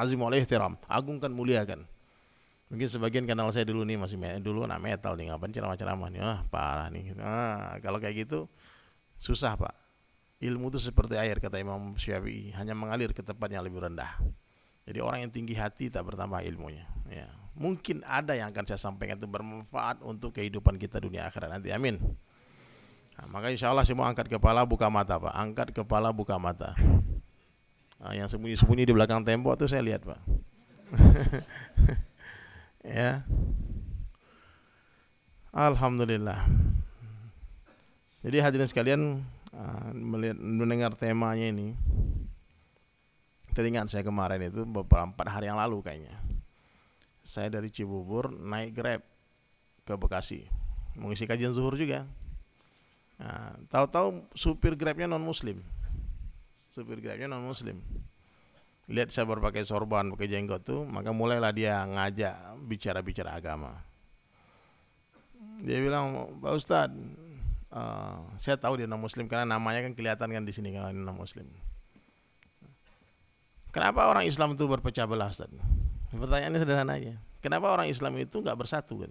azim oleh ihtiram. Agungkan, muliakan. Mungkin sebagian kenal saya dulu nih masih dulu anak metal nih ngapain ceramah-ceramah nih. Wah, parah nih. Nah, kalau kayak gitu susah, Pak. Ilmu itu seperti air kata Imam Syafi'i, hanya mengalir ke tempat yang lebih rendah. Jadi orang yang tinggi hati tak bertambah ilmunya. Ya. Mungkin ada yang akan saya sampaikan itu bermanfaat untuk kehidupan kita dunia akhirat nanti. Amin. Nah, maka insya Allah semua angkat kepala buka mata Pak. Angkat kepala buka mata. Nah, yang sembunyi-sembunyi di belakang tembok itu saya lihat Pak. ya. Alhamdulillah. Jadi hadirin sekalian ah, melihat mendengar temanya ini teringat saya kemarin itu beberapa empat hari yang lalu kayaknya. Saya dari Cibubur naik Grab ke Bekasi, mengisi kajian zuhur juga. Nah, tahu-tahu supir Grabnya non Muslim, supir Grabnya non Muslim. Lihat saya berpakai sorban, pakai jenggot tuh, maka mulailah dia ngajak bicara-bicara agama. Dia bilang, Pak Ustadz, uh, saya tahu dia non Muslim karena namanya kan kelihatan kan di sini kalau non Muslim. Kenapa orang Islam itu berpecah belah Ustaz? Pertanyaannya sederhana aja. Kenapa orang Islam itu nggak bersatu kan?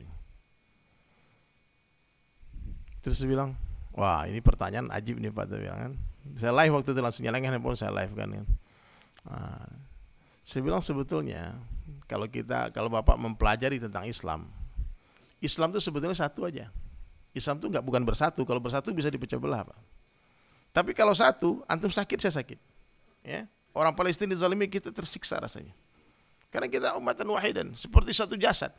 Terus dia bilang, wah ini pertanyaan ajib nih Pak. Dia bilang kan. Saya live waktu itu langsung nyalain handphone saya live kan. kan. Nah, saya bilang sebetulnya kalau kita kalau Bapak mempelajari tentang Islam, Islam itu sebetulnya satu aja. Islam itu nggak bukan bersatu. Kalau bersatu bisa dipecah belah, Pak. Tapi kalau satu, antum sakit saya sakit. Ya, Orang Palestina dizalimi kita tersiksa rasanya. Karena kita umatan wahidan, seperti satu jasad.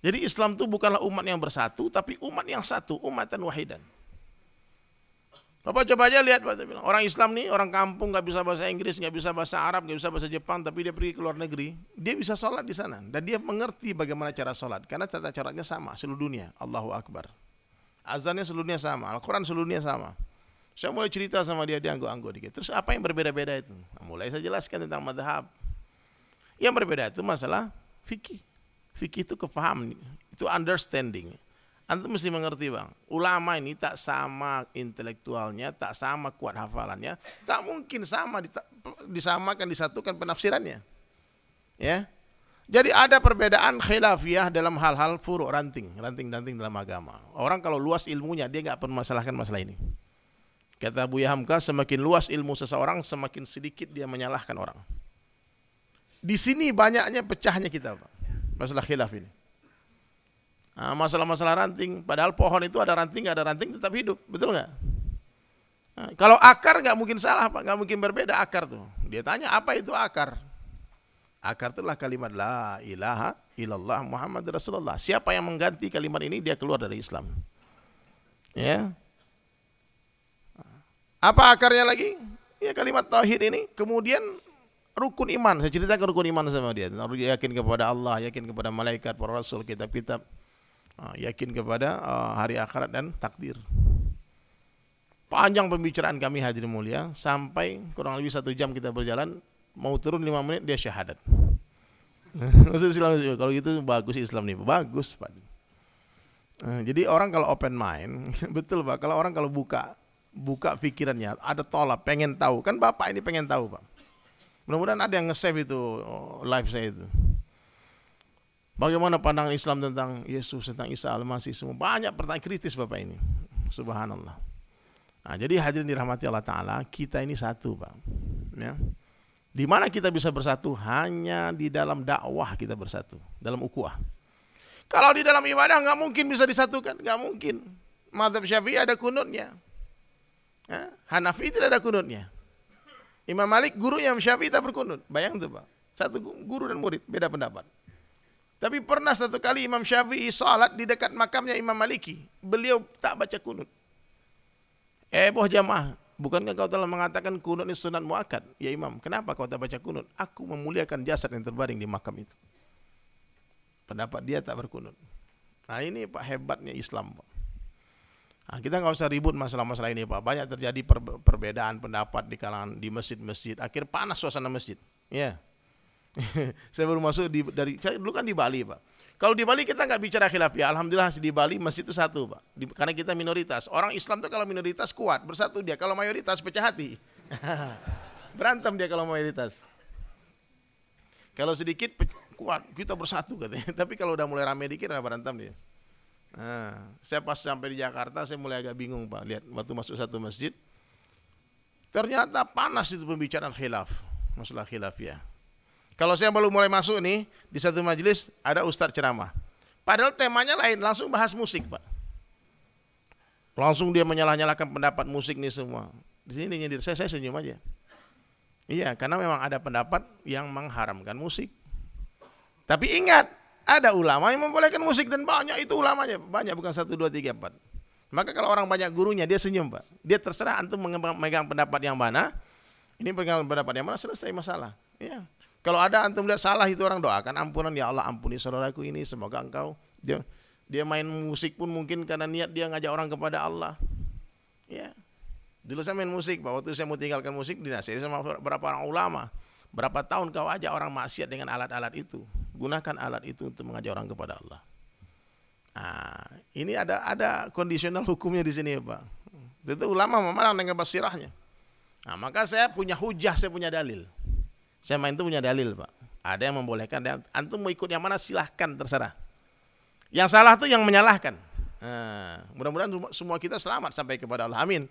Jadi Islam itu bukanlah umat yang bersatu, tapi umat yang satu, umatan wahidan. Bapak coba aja lihat, Bapak bilang, orang Islam nih, orang kampung nggak bisa bahasa Inggris, nggak bisa bahasa Arab, nggak bisa bahasa Jepang, tapi dia pergi ke luar negeri, dia bisa sholat di sana dan dia mengerti bagaimana cara sholat, karena tata caranya sama seluruh dunia. Allahu Akbar. Azannya seluruh dunia sama, Al-Quran seluruh dunia sama. Saya mulai cerita sama dia, dia anggo-anggo dikit. Terus apa yang berbeda-beda itu? Nah, mulai saya jelaskan tentang madhab. Yang berbeda itu masalah fikih. Fikih itu kefaham, itu understanding. Antum mesti mengerti bang, ulama ini tak sama intelektualnya, tak sama kuat hafalannya, tak mungkin sama disamakan disatukan penafsirannya. Ya, jadi ada perbedaan khilafiyah dalam hal-hal furu ranting, ranting-ranting dalam agama. Orang kalau luas ilmunya dia nggak permasalahkan masalah ini. Kata Buya Hamka, semakin luas ilmu seseorang, semakin sedikit dia menyalahkan orang. Di sini banyaknya pecahnya kita, Pak. Masalah khilaf ini. Nah, masalah-masalah ranting, padahal pohon itu ada ranting, nggak ada ranting tetap hidup, betul nggak? Nah, kalau akar nggak mungkin salah, Pak, nggak mungkin berbeda akar tuh. Dia tanya apa itu akar? Akar itulah kalimat la ilaha illallah Muhammad Rasulullah. Siapa yang mengganti kalimat ini dia keluar dari Islam. Ya, apa akarnya lagi? Ya kalimat tauhid ini. Kemudian rukun iman. Saya ceritakan rukun iman sama dia. Yakin kepada Allah, yakin kepada malaikat, para rasul, kitab-kitab. Ah, yakin kepada ah, hari akhirat dan takdir. Panjang pembicaraan kami hadirin mulia sampai kurang lebih satu jam kita berjalan. Mau turun lima menit dia syahadat. Maksud Islam kalau gitu bagus Islam nih, bagus Pak. Ah, jadi orang kalau open mind, betul Pak. Kalau orang kalau buka buka pikirannya, ada tolak, pengen tahu. Kan Bapak ini pengen tahu, Pak. Mudah-mudahan ada yang nge-save itu oh, live saya itu. Bagaimana pandangan Islam tentang Yesus, tentang Isa Al-Masih semua. Banyak pertanyaan kritis Bapak ini. Subhanallah. Nah, jadi hadirin dirahmati Allah Ta'ala, kita ini satu Pak. Ya. Di mana kita bisa bersatu? Hanya di dalam dakwah kita bersatu. Dalam ukuah. Kalau di dalam ibadah nggak mungkin bisa disatukan. nggak mungkin. Madhab syafi'i ada kunutnya. Ya, Hanafi tidak ada kunutnya. Imam Malik guru yang Syafi'i tak berkunut. Bayang tuh Pak. Satu guru dan murid beda pendapat. Tapi pernah satu kali Imam Syafi'i salat di dekat makamnya Imam Maliki. Beliau tak baca kunut. Eh boh jamaah, bukankah kau telah mengatakan kunut ini sunat muakkad? Ya Imam, kenapa kau tak baca kunut? Aku memuliakan jasad yang terbaring di makam itu. Pendapat dia tak berkunut. Nah ini Pak hebatnya Islam Pak. Nah, kita nggak usah ribut masalah-masalah ini Pak. Banyak terjadi per perbedaan pendapat di kalangan di masjid-masjid. Akhir panas suasana masjid. Ya. Yeah. saya baru masuk di, dari saya dulu kan di Bali Pak. Kalau di Bali kita nggak bicara khilaf ya. Alhamdulillah di Bali masjid itu satu Pak. Di, karena kita minoritas. Orang Islam tuh kalau minoritas kuat bersatu dia. Kalau mayoritas pecah hati. Berantem dia kalau mayoritas. Kalau sedikit kuat, kita bersatu katanya. Tapi kalau udah mulai rame dikit, berantem dia. Nah, saya pas sampai di Jakarta, saya mulai agak bingung pak. Lihat waktu masuk satu masjid, ternyata panas itu pembicaraan khilaf, masalah khilaf ya. Kalau saya baru mulai masuk nih di satu majelis ada ustadz ceramah. Padahal temanya lain, langsung bahas musik pak. Langsung dia menyalah-nyalahkan pendapat musik nih semua. Di sini nyindir saya, saya senyum aja. Iya, karena memang ada pendapat yang mengharamkan musik. Tapi ingat, ada ulama yang membolehkan musik dan banyak itu ulamanya, banyak bukan satu dua tiga empat. Maka kalau orang banyak gurunya dia senyum pak, dia terserah antum memegang pendapat yang mana, ini pegang pendapat yang mana selesai masalah. Ya. Kalau ada antum lihat salah itu orang doakan ampunan ya Allah ampuni saudaraku ini semoga engkau dia dia main musik pun mungkin karena niat dia ngajak orang kepada Allah. Ya. Dulu saya main musik. Waktu saya mau tinggalkan musik, dinasihati sama beberapa orang ulama. Berapa tahun kau ajak orang maksiat dengan alat-alat itu? Gunakan alat itu untuk mengajak orang kepada Allah. Nah, ini ada ada kondisional hukumnya di sini, Pak. Itu ulama memarah dengan basirahnya. Nah, maka saya punya hujah, saya punya dalil. Saya main itu punya dalil, Pak. Ada yang membolehkan, antum mau ikut yang mana silahkan terserah. Yang salah itu yang menyalahkan. Nah, mudah-mudahan semua kita selamat sampai kepada Allah. Amin.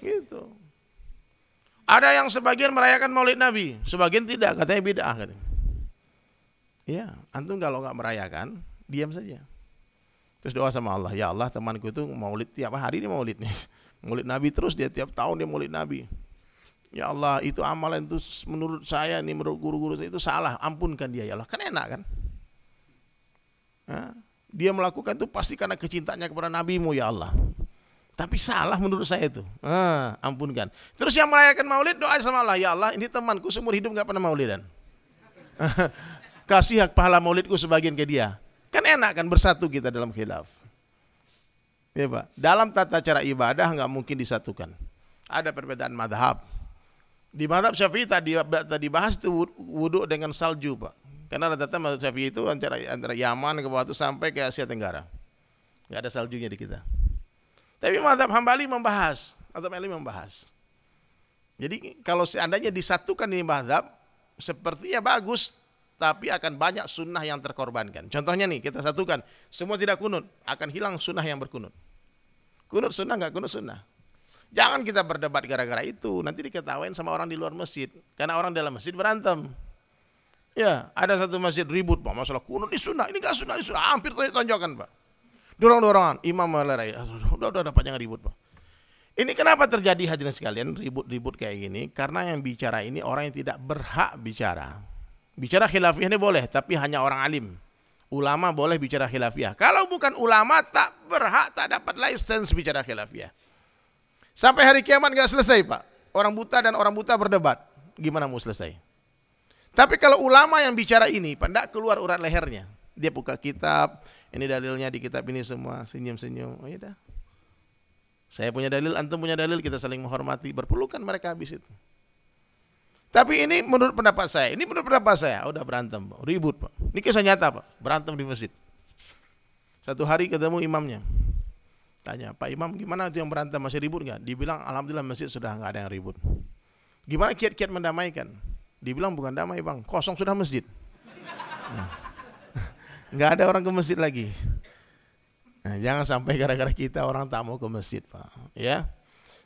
Gitu. Ada yang sebagian merayakan Maulid Nabi, sebagian tidak, katanya bid'ah katanya. Ya, antum kalau nggak merayakan, diam saja. Terus doa sama Allah, ya Allah temanku itu Maulid tiap hari ini Maulid nih. Maulid Nabi terus dia tiap tahun dia Maulid Nabi. Ya Allah, itu amalan itu menurut saya nih menurut guru-guru saya itu salah, ampunkan dia ya Allah. Kan enak kan? Dia melakukan itu pasti karena kecintaannya kepada nabimu ya Allah. Tapi salah menurut saya itu. Ampunkan. Terus yang merayakan maulid doa sama Allah. Ya Allah ini temanku seumur hidup nggak pernah maulidan. Kasih hak pahala maulidku sebagian ke dia. Kan enak kan bersatu kita dalam khilaf. Ya Pak. Dalam tata cara ibadah nggak mungkin disatukan. Ada perbedaan madhab. Di madhab syafi'i tadi, tadi bahas itu wudhu dengan salju Pak. Karena rata-rata mazhab Syafi'i itu antara antara Yaman ke bawah itu sampai ke Asia Tenggara. Enggak ada saljunya di kita. Tapi mazhab Hambali membahas, atau Mali membahas. Jadi kalau seandainya disatukan ini mazhab, sepertinya bagus, tapi akan banyak sunnah yang terkorbankan. Contohnya nih, kita satukan, semua tidak kunut, akan hilang sunnah yang berkunut. Kunut sunnah nggak kunut sunnah. Jangan kita berdebat gara-gara itu, nanti diketawain sama orang di luar masjid. Karena orang dalam masjid berantem. Ya, ada satu masjid ribut pak masalah kunut di sunnah, ini gak sunnah, ini sunnah, hampir tonjokan pak. Dorong-dorongan, imam melerai, udah udah dapat jangan ribut pak. Ini kenapa terjadi hadirin sekalian ribut-ribut kayak gini? Karena yang bicara ini orang yang tidak berhak bicara. Bicara khilafiyah ini boleh, tapi hanya orang alim. Ulama boleh bicara khilafiyah. Kalau bukan ulama tak berhak, tak dapat license bicara khilafiyah. Sampai hari kiamat nggak selesai pak. Orang buta dan orang buta berdebat. Gimana mau selesai? Tapi kalau ulama yang bicara ini, tidak keluar urat lehernya. Dia buka kitab, ini dalilnya di kitab ini semua, senyum-senyum. Oh iya Saya punya dalil, antum punya dalil, kita saling menghormati. Berpelukan mereka habis itu. Tapi ini menurut pendapat saya, ini menurut pendapat saya, oh, udah berantem, ribut pak. Ini kisah nyata pak, berantem di masjid. Satu hari ketemu imamnya, tanya Pak Imam gimana itu yang berantem masih ribut nggak? Dibilang Alhamdulillah masjid sudah nggak ada yang ribut. Gimana kiat-kiat mendamaikan? Dibilang bukan damai bang, kosong sudah masjid. Nah. Nggak ada orang ke masjid lagi. Nah, jangan sampai gara-gara kita orang tak mau ke masjid, Pak. Ya.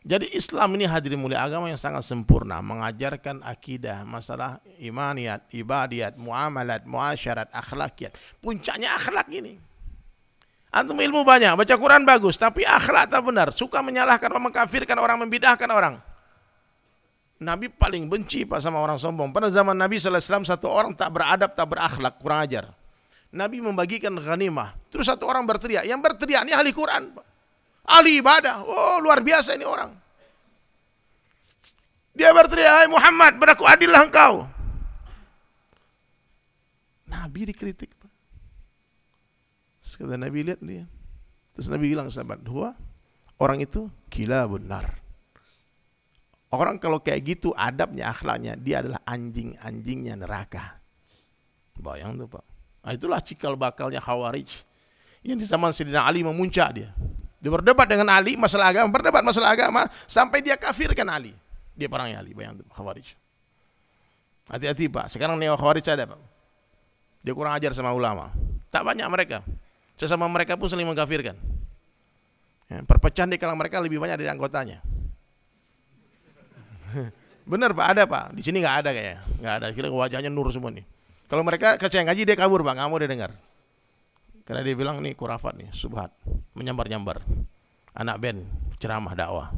Jadi Islam ini hadirin mulia agama yang sangat sempurna, mengajarkan akidah, masalah imaniyat, ibadiyat, muamalat, muasyarat, akhlakiat. Puncaknya akhlak ini. Antum ilmu banyak, baca Quran bagus, tapi akhlak tak benar, suka menyalahkan orang, mengkafirkan orang, membidahkan orang. Nabi paling benci pak sama orang sombong. Pada zaman Nabi SAW satu orang tak beradab, tak berakhlak, kurang ajar. Nabi membagikan ghanimah. Terus satu orang berteriak. Yang berteriak ini ahli Quran. Ahli ibadah. Oh luar biasa ini orang. Dia berteriak, Hai Muhammad, berlaku adillah engkau. Nabi dikritik. Kata Nabi lihat dia. Terus Nabi bilang sahabat, dua orang itu gila benar. Orang kalau kayak gitu adabnya, akhlaknya, dia adalah anjing-anjingnya neraka. Bayang tuh Pak. Nah, itulah cikal bakalnya Khawarij. Yang di zaman Sayyidina Ali memuncak dia. Dia berdebat dengan Ali masalah agama, berdebat masalah agama sampai dia kafirkan Ali. Dia perangnya Ali, bayang tuh Khawarij. Hati-hati Pak. Sekarang neo Khawarij ada Pak. Dia kurang ajar sama ulama. Tak banyak mereka. Sesama mereka pun saling mengkafirkan. Ya, perpecahan di kalangan mereka lebih banyak dari anggotanya. Benar Pak, ada Pak. Di sini nggak ada kayaknya. Nggak ada. Kira wajahnya nur semua nih. Kalau mereka kecayang ngaji dia kabur Pak, nggak mau dia dengar. Karena dia bilang nih kurafat nih, subhat, menyambar-nyambar. Anak band, ceramah dakwah.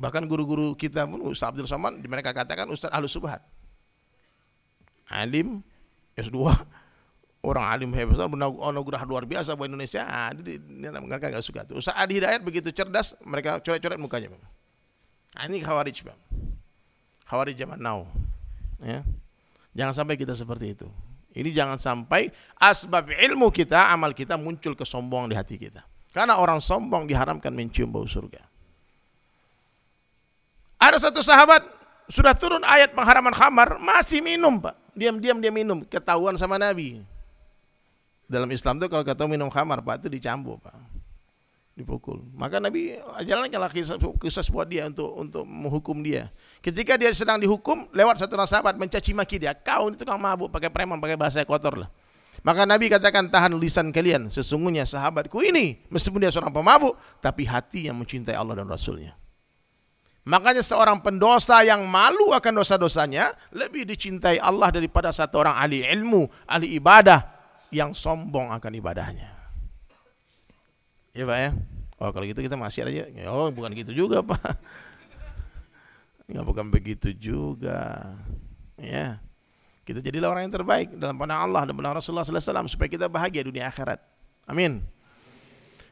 Bahkan guru-guru kita pun Ustaz Abdul Somad mereka katakan Ustaz Ahlus Subhat. Alim S2 orang alim hebat anugerah luar biasa buat Indonesia. Ah, mereka nggak suka tuh. Ustaz Adi Hidayat begitu cerdas, mereka coret-coret mukanya. Nah, ini khawarij, Bang. Khawarij zaman now. Ya. Jangan sampai kita seperti itu. Ini jangan sampai asbab ilmu kita, amal kita muncul kesombongan di hati kita. Karena orang sombong diharamkan mencium bau surga. Ada satu sahabat sudah turun ayat pengharaman khamar, masih minum, Pak. Diam-diam dia minum, ketahuan sama Nabi. Dalam Islam itu kalau kata minum khamar, Pak, itu dicambuk, Pak. Dipukul. Maka Nabi jalankanlah kisah, kisah buat dia untuk untuk menghukum dia. Ketika dia sedang dihukum, lewat satu orang sahabat mencaci maki dia. Kau ini tukang mabuk, pakai preman, pakai bahasa kotor lah. Maka Nabi katakan tahan lisan kalian. Sesungguhnya sahabatku ini, meskipun dia seorang pemabuk, tapi hati yang mencintai Allah dan Rasulnya. Makanya seorang pendosa yang malu akan dosa-dosanya lebih dicintai Allah daripada satu orang ahli ilmu, ahli ibadah yang sombong akan ibadahnya. Ya Pak ya? Oh kalau gitu kita masih aja. Oh bukan gitu juga Pak. Ya bukan begitu juga. Ya. Kita jadilah orang yang terbaik dalam pandang Allah dan pandang Rasulullah SAW supaya kita bahagia dunia akhirat. Amin.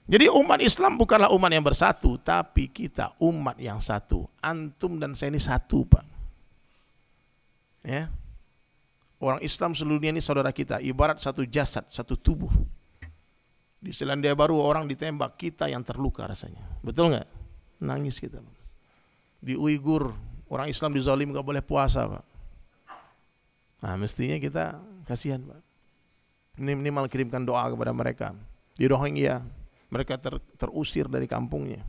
Jadi umat Islam bukanlah umat yang bersatu, tapi kita umat yang satu. Antum dan saya ini satu, Pak. Ya. Orang Islam seluruh dunia ini saudara kita, ibarat satu jasad, satu tubuh. Di Selandia Baru orang ditembak, kita yang terluka rasanya. Betul nggak? Nangis kita. Di Uighur, orang Islam dizalim nggak boleh puasa, Pak. Nah, mestinya kita kasihan, Pak. Minimal kirimkan doa kepada mereka. Di Rohingya, mereka ter, terusir dari kampungnya.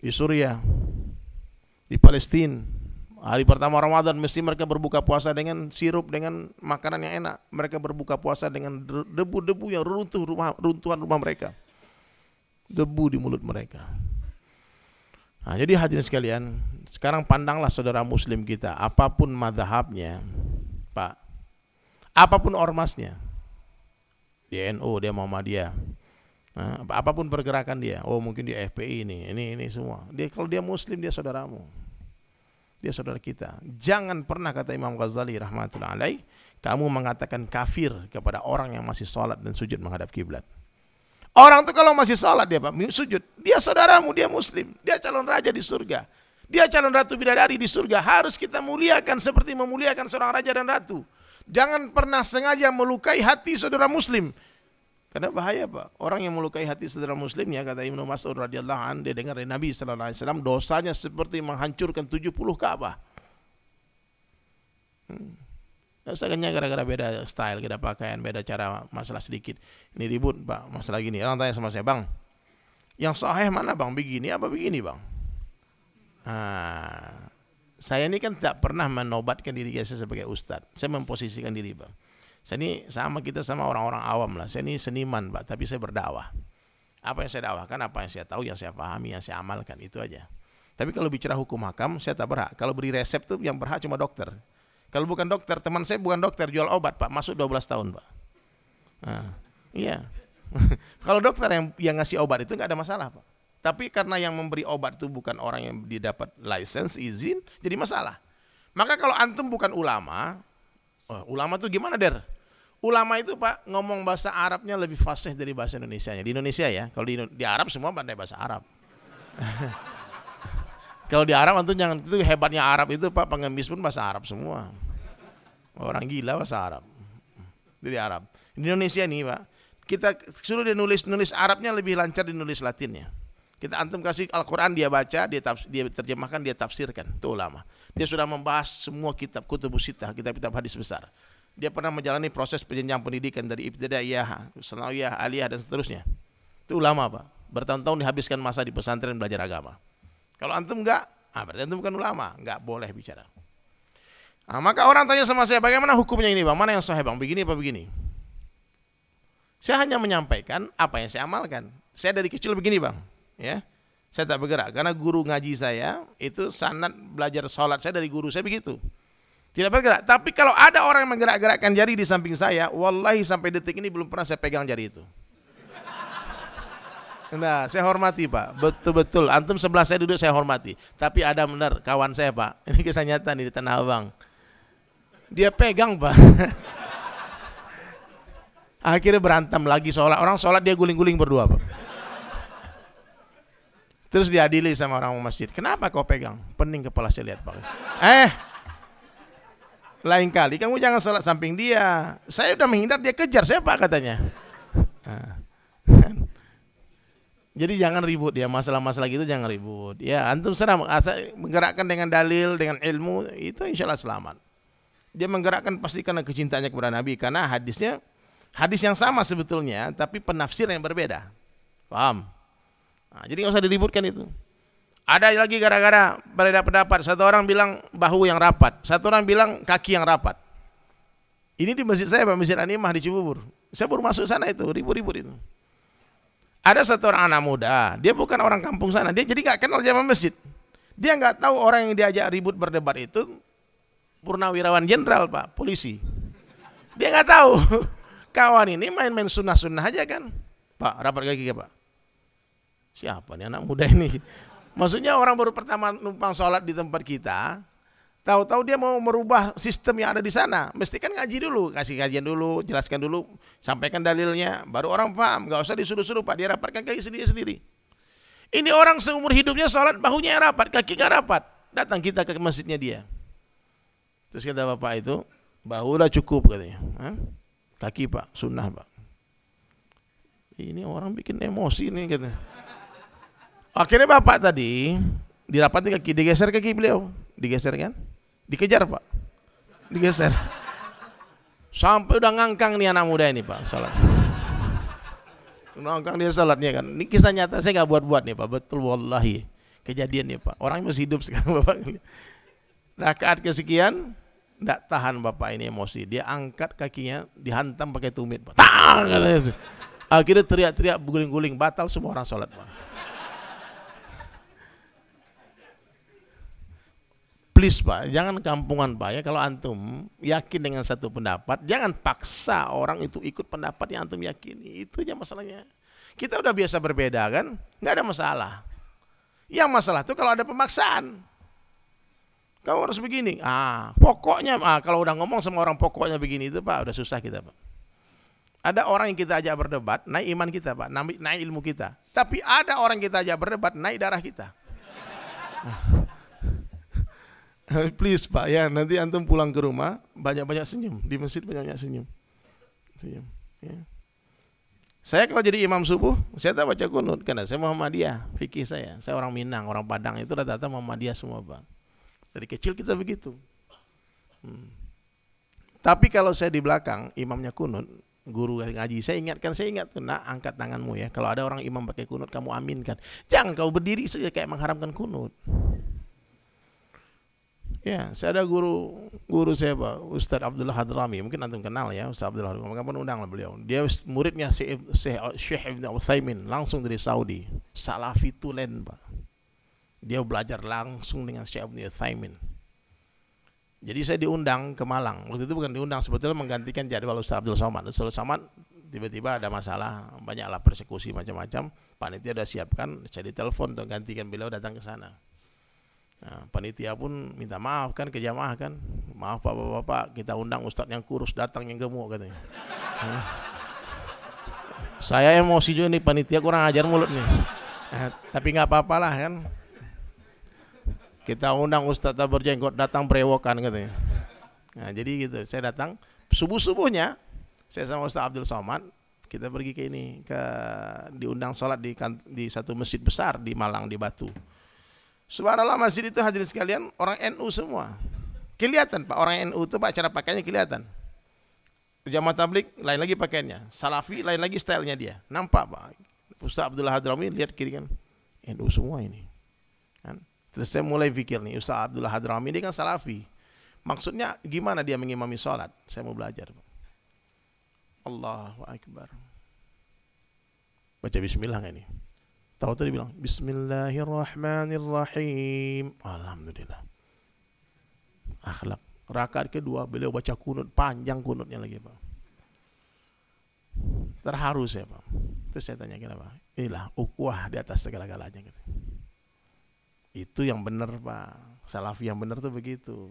Di Suriah, di Palestina, hari pertama Ramadan mesti mereka berbuka puasa dengan sirup dengan makanan yang enak. Mereka berbuka puasa dengan debu-debu yang runtuh rumah runtuhan rumah mereka. Debu di mulut mereka. Nah, jadi hadirin sekalian, sekarang pandanglah saudara muslim kita, apa pun madhabnya, Pak, apa pun ormasnya, di NU, dia Muhammadiyah, Nah, apa pun pergerakan dia, oh mungkin dia FPI ini, ini ini semua. Dia kalau dia muslim dia saudaramu. Dia saudara kita. Jangan pernah kata Imam Ghazali rahmatullah alaih, kamu mengatakan kafir kepada orang yang masih salat dan sujud menghadap kiblat. Orang itu kalau masih salat dia Pak, sujud, dia saudaramu, dia muslim, dia calon raja di surga. Dia calon ratu bidadari di surga. Harus kita muliakan seperti memuliakan seorang raja dan ratu. Jangan pernah sengaja melukai hati saudara muslim. Karena bahaya Pak. Orang yang melukai hati saudara muslim ya kata Ibnu Mas'ud radhiyallahu an dia dengar dari Nabi sallallahu alaihi wasallam dosanya seperti menghancurkan 70 Ka'bah. Hmm. Usahanya gara-gara beda style, beda pakaian, beda cara masalah sedikit. Ini ribut Pak, masalah gini. Orang tanya sama saya, "Bang, yang sahih mana Bang? Begini apa begini Bang?" Nah, saya ini kan tidak pernah menobatkan diri saya sebagai ustadz. Saya memposisikan diri Bang. Saya ini sama kita sama orang-orang awam lah. Saya ini seniman, Pak, tapi saya berdakwah. Apa yang saya dakwahkan, apa yang saya tahu, yang saya pahami, yang saya amalkan, itu aja. Tapi kalau bicara hukum hakam, saya tak berhak. Kalau beri resep tuh yang berhak cuma dokter. Kalau bukan dokter, teman saya bukan dokter, jual obat, Pak, masuk 12 tahun, Pak. Nah, iya. kalau dokter yang yang ngasih obat itu nggak ada masalah, Pak. Tapi karena yang memberi obat itu bukan orang yang didapat license, izin, jadi masalah. Maka kalau antum bukan ulama, oh, ulama tuh gimana, Der? ulama itu Pak ngomong bahasa Arabnya lebih fasih dari bahasa Indonesia nya. Di Indonesia ya, kalau di, di Arab semua pandai bahasa Arab. kalau di Arab itu jangan itu hebatnya Arab itu Pak pengemis pun bahasa Arab semua. Orang gila bahasa Arab. Di Arab. Di Indonesia nih Pak, kita suruh dia nulis nulis Arabnya lebih lancar di nulis Latinnya. Kita antum kasih Al-Quran dia baca, dia, dia terjemahkan, dia tafsirkan. Itu ulama. Dia sudah membahas semua kitab kutubus sitah, kitab-kitab hadis besar. Dia pernah menjalani proses penjenjang pendidikan dari ibtidaiyah, sanawiyah, aliyah dan seterusnya. Itu ulama, Pak. Bertahun-tahun dihabiskan masa di pesantren belajar agama. Kalau antum enggak, ah berarti antum bukan ulama, enggak boleh bicara. Nah, maka orang tanya sama saya, bagaimana hukumnya ini bang? Mana yang sahih bang? Begini apa begini? Saya hanya menyampaikan apa yang saya amalkan. Saya dari kecil begini bang, ya. Saya tak bergerak karena guru ngaji saya itu sanat belajar sholat saya dari guru saya begitu. Tidak bergerak. Tapi kalau ada orang yang menggerak-gerakkan jari di samping saya, wallahi sampai detik ini belum pernah saya pegang jari itu. Nah, saya hormati Pak. Betul-betul. Antum sebelah saya duduk saya hormati. Tapi ada benar kawan saya Pak. Ini kisah nyata nih di Tanah Abang. Dia pegang Pak. Akhirnya berantem lagi sholat. Orang sholat dia guling-guling berdua Pak. Terus diadili sama orang masjid. Kenapa kau pegang? Pening kepala saya lihat Pak. Eh, lain kali kamu jangan sholat samping dia. Saya udah menghindar dia kejar saya Pak katanya. Nah. Jadi jangan ribut ya masalah-masalah gitu jangan ribut. Ya antum asal menggerakkan dengan dalil dengan ilmu itu insya Allah selamat. Dia menggerakkan pasti karena kecintaannya kepada Nabi karena hadisnya hadis yang sama sebetulnya tapi penafsiran yang berbeda. Paham? Nah, jadi nggak usah diributkan itu. Ada lagi gara-gara berbeda pendapat. Satu orang bilang bahu yang rapat, satu orang bilang kaki yang rapat. Ini di masjid saya, Masjid Animah di Cibubur. Saya baru masuk sana itu, ribut-ribut itu. Ada satu orang anak muda, dia bukan orang kampung sana, dia jadi nggak kenal jamaah masjid. Dia nggak tahu orang yang diajak ribut berdebat itu purnawirawan jenderal pak, polisi. Dia nggak tahu. Kawan ini main-main sunnah-sunnah aja kan. Pak, rapat kaki pak. Siapa nih anak muda ini? Maksudnya orang baru pertama numpang sholat di tempat kita, Tahu-tahu dia mau merubah sistem yang ada di sana. Mesti kan ngaji dulu, kasih kajian dulu, jelaskan dulu, sampaikan dalilnya, baru orang paham. Gak usah disuruh-suruh Pak, dia rapatkan kaki sendiri-sendiri. Ini orang seumur hidupnya sholat bahunya rapat, kaki gak rapat. Datang kita ke masjidnya dia. Terus kata bapak itu, bahu udah cukup katanya. Kaki pak, sunnah pak. Ini orang bikin emosi nih katanya. Akhirnya bapak tadi dirapati kaki, digeser kaki beliau, digeser kan? Dikejar pak, digeser. Sampai udah ngangkang nih anak muda ini pak, salat. Ngangkang dia salatnya kan. Ini kisah nyata saya nggak buat-buat nih pak, betul wallahi. Kejadian nih pak. Orang masih hidup sekarang bapak. Rakaat kesekian, tidak tahan bapak ini emosi. Dia angkat kakinya, dihantam pakai tumit. Pak. Tang! Akhirnya teriak-teriak, guling-guling, batal semua orang sholat. Pak. Please Pak, jangan kampungan Pak ya. Kalau antum yakin dengan satu pendapat, jangan paksa orang itu ikut pendapat yang antum yakini. Itu aja masalahnya. Kita udah biasa berbeda kan, nggak ada masalah. Yang masalah itu kalau ada pemaksaan. Kamu harus begini. Ah, pokoknya ah, kalau udah ngomong sama orang pokoknya begini itu Pak, udah susah kita Pak. Ada orang yang kita ajak berdebat, naik iman kita Pak, naik, naik ilmu kita. Tapi ada orang yang kita ajak berdebat, naik darah kita. Ah. Please Pak ya, nanti antum pulang ke rumah banyak-banyak senyum di masjid banyak-banyak senyum. Senyum. Ya. Saya kalau jadi imam subuh, saya tak baca kunut karena saya Muhammadiyah, fikih saya. Saya orang Minang, orang Padang itu rata-rata Muhammadiyah semua bang. Dari kecil kita begitu. Hmm. Tapi kalau saya di belakang, imamnya kunut, guru ngaji, saya ingatkan, saya ingat, nak angkat tanganmu ya. Kalau ada orang imam pakai kunut, kamu aminkan. Jangan kau berdiri saja kayak mengharamkan kunut. Ya, saya ada guru guru saya Pak, Ustadz Abdullah Hadrami. Mungkin antum kenal ya, Ustadz Abdullah Hadrami. Maka undang lah beliau. Dia muridnya Syekh Ibn Utsaimin langsung dari Saudi. Salafi tulen, Pak. Dia belajar langsung dengan Syekh Ibn Utsaimin. Jadi saya diundang ke Malang. Waktu itu bukan diundang, sebetulnya menggantikan jadwal Ustaz Abdul Somad. Ustaz Somad tiba-tiba ada masalah, banyaklah persekusi macam-macam. Panitia sudah siapkan, saya ditelepon untuk gantikan beliau datang ke sana. Nah, panitia pun minta maaf kan ke jamaah kan. Maaf Pak Bapak, kita undang ustaz yang kurus datang yang gemuk katanya. Saya emosi juga nih panitia kurang ajar mulut nih. Nah, tapi nggak apa-apa lah kan. Kita undang ustaz tak berjenggot datang berewokan katanya. Nah, jadi gitu. Saya datang subuh-subuhnya saya sama Ustaz Abdul Somad kita pergi ke ini ke diundang sholat di di satu masjid besar di Malang di Batu. Subhanallah masjid itu hadirin sekalian orang NU semua. Kelihatan Pak orang NU itu Pak cara pakainya kelihatan. Jamaah tablik lain lagi pakaiannya. Salafi lain lagi stylenya dia. Nampak Pak. Ustaz Abdullah Hadrami lihat kiri kan. NU semua ini. Kan? Terus saya mulai pikir nih Ustaz Abdullah Hadrami ini kan salafi. Maksudnya gimana dia mengimami sholat? Saya mau belajar. Allahu Akbar. Baca bismillah ini. Tahu tadi bilang Bismillahirrahmanirrahim. Alhamdulillah. Akhlak. Rakaat kedua beliau baca kunut panjang kunutnya lagi pak. Terharu saya pak. Terus saya tanya kenapa? Inilah ukuah di atas segala-galanya. Gitu. Itu yang benar pak. Salafi yang benar tuh begitu.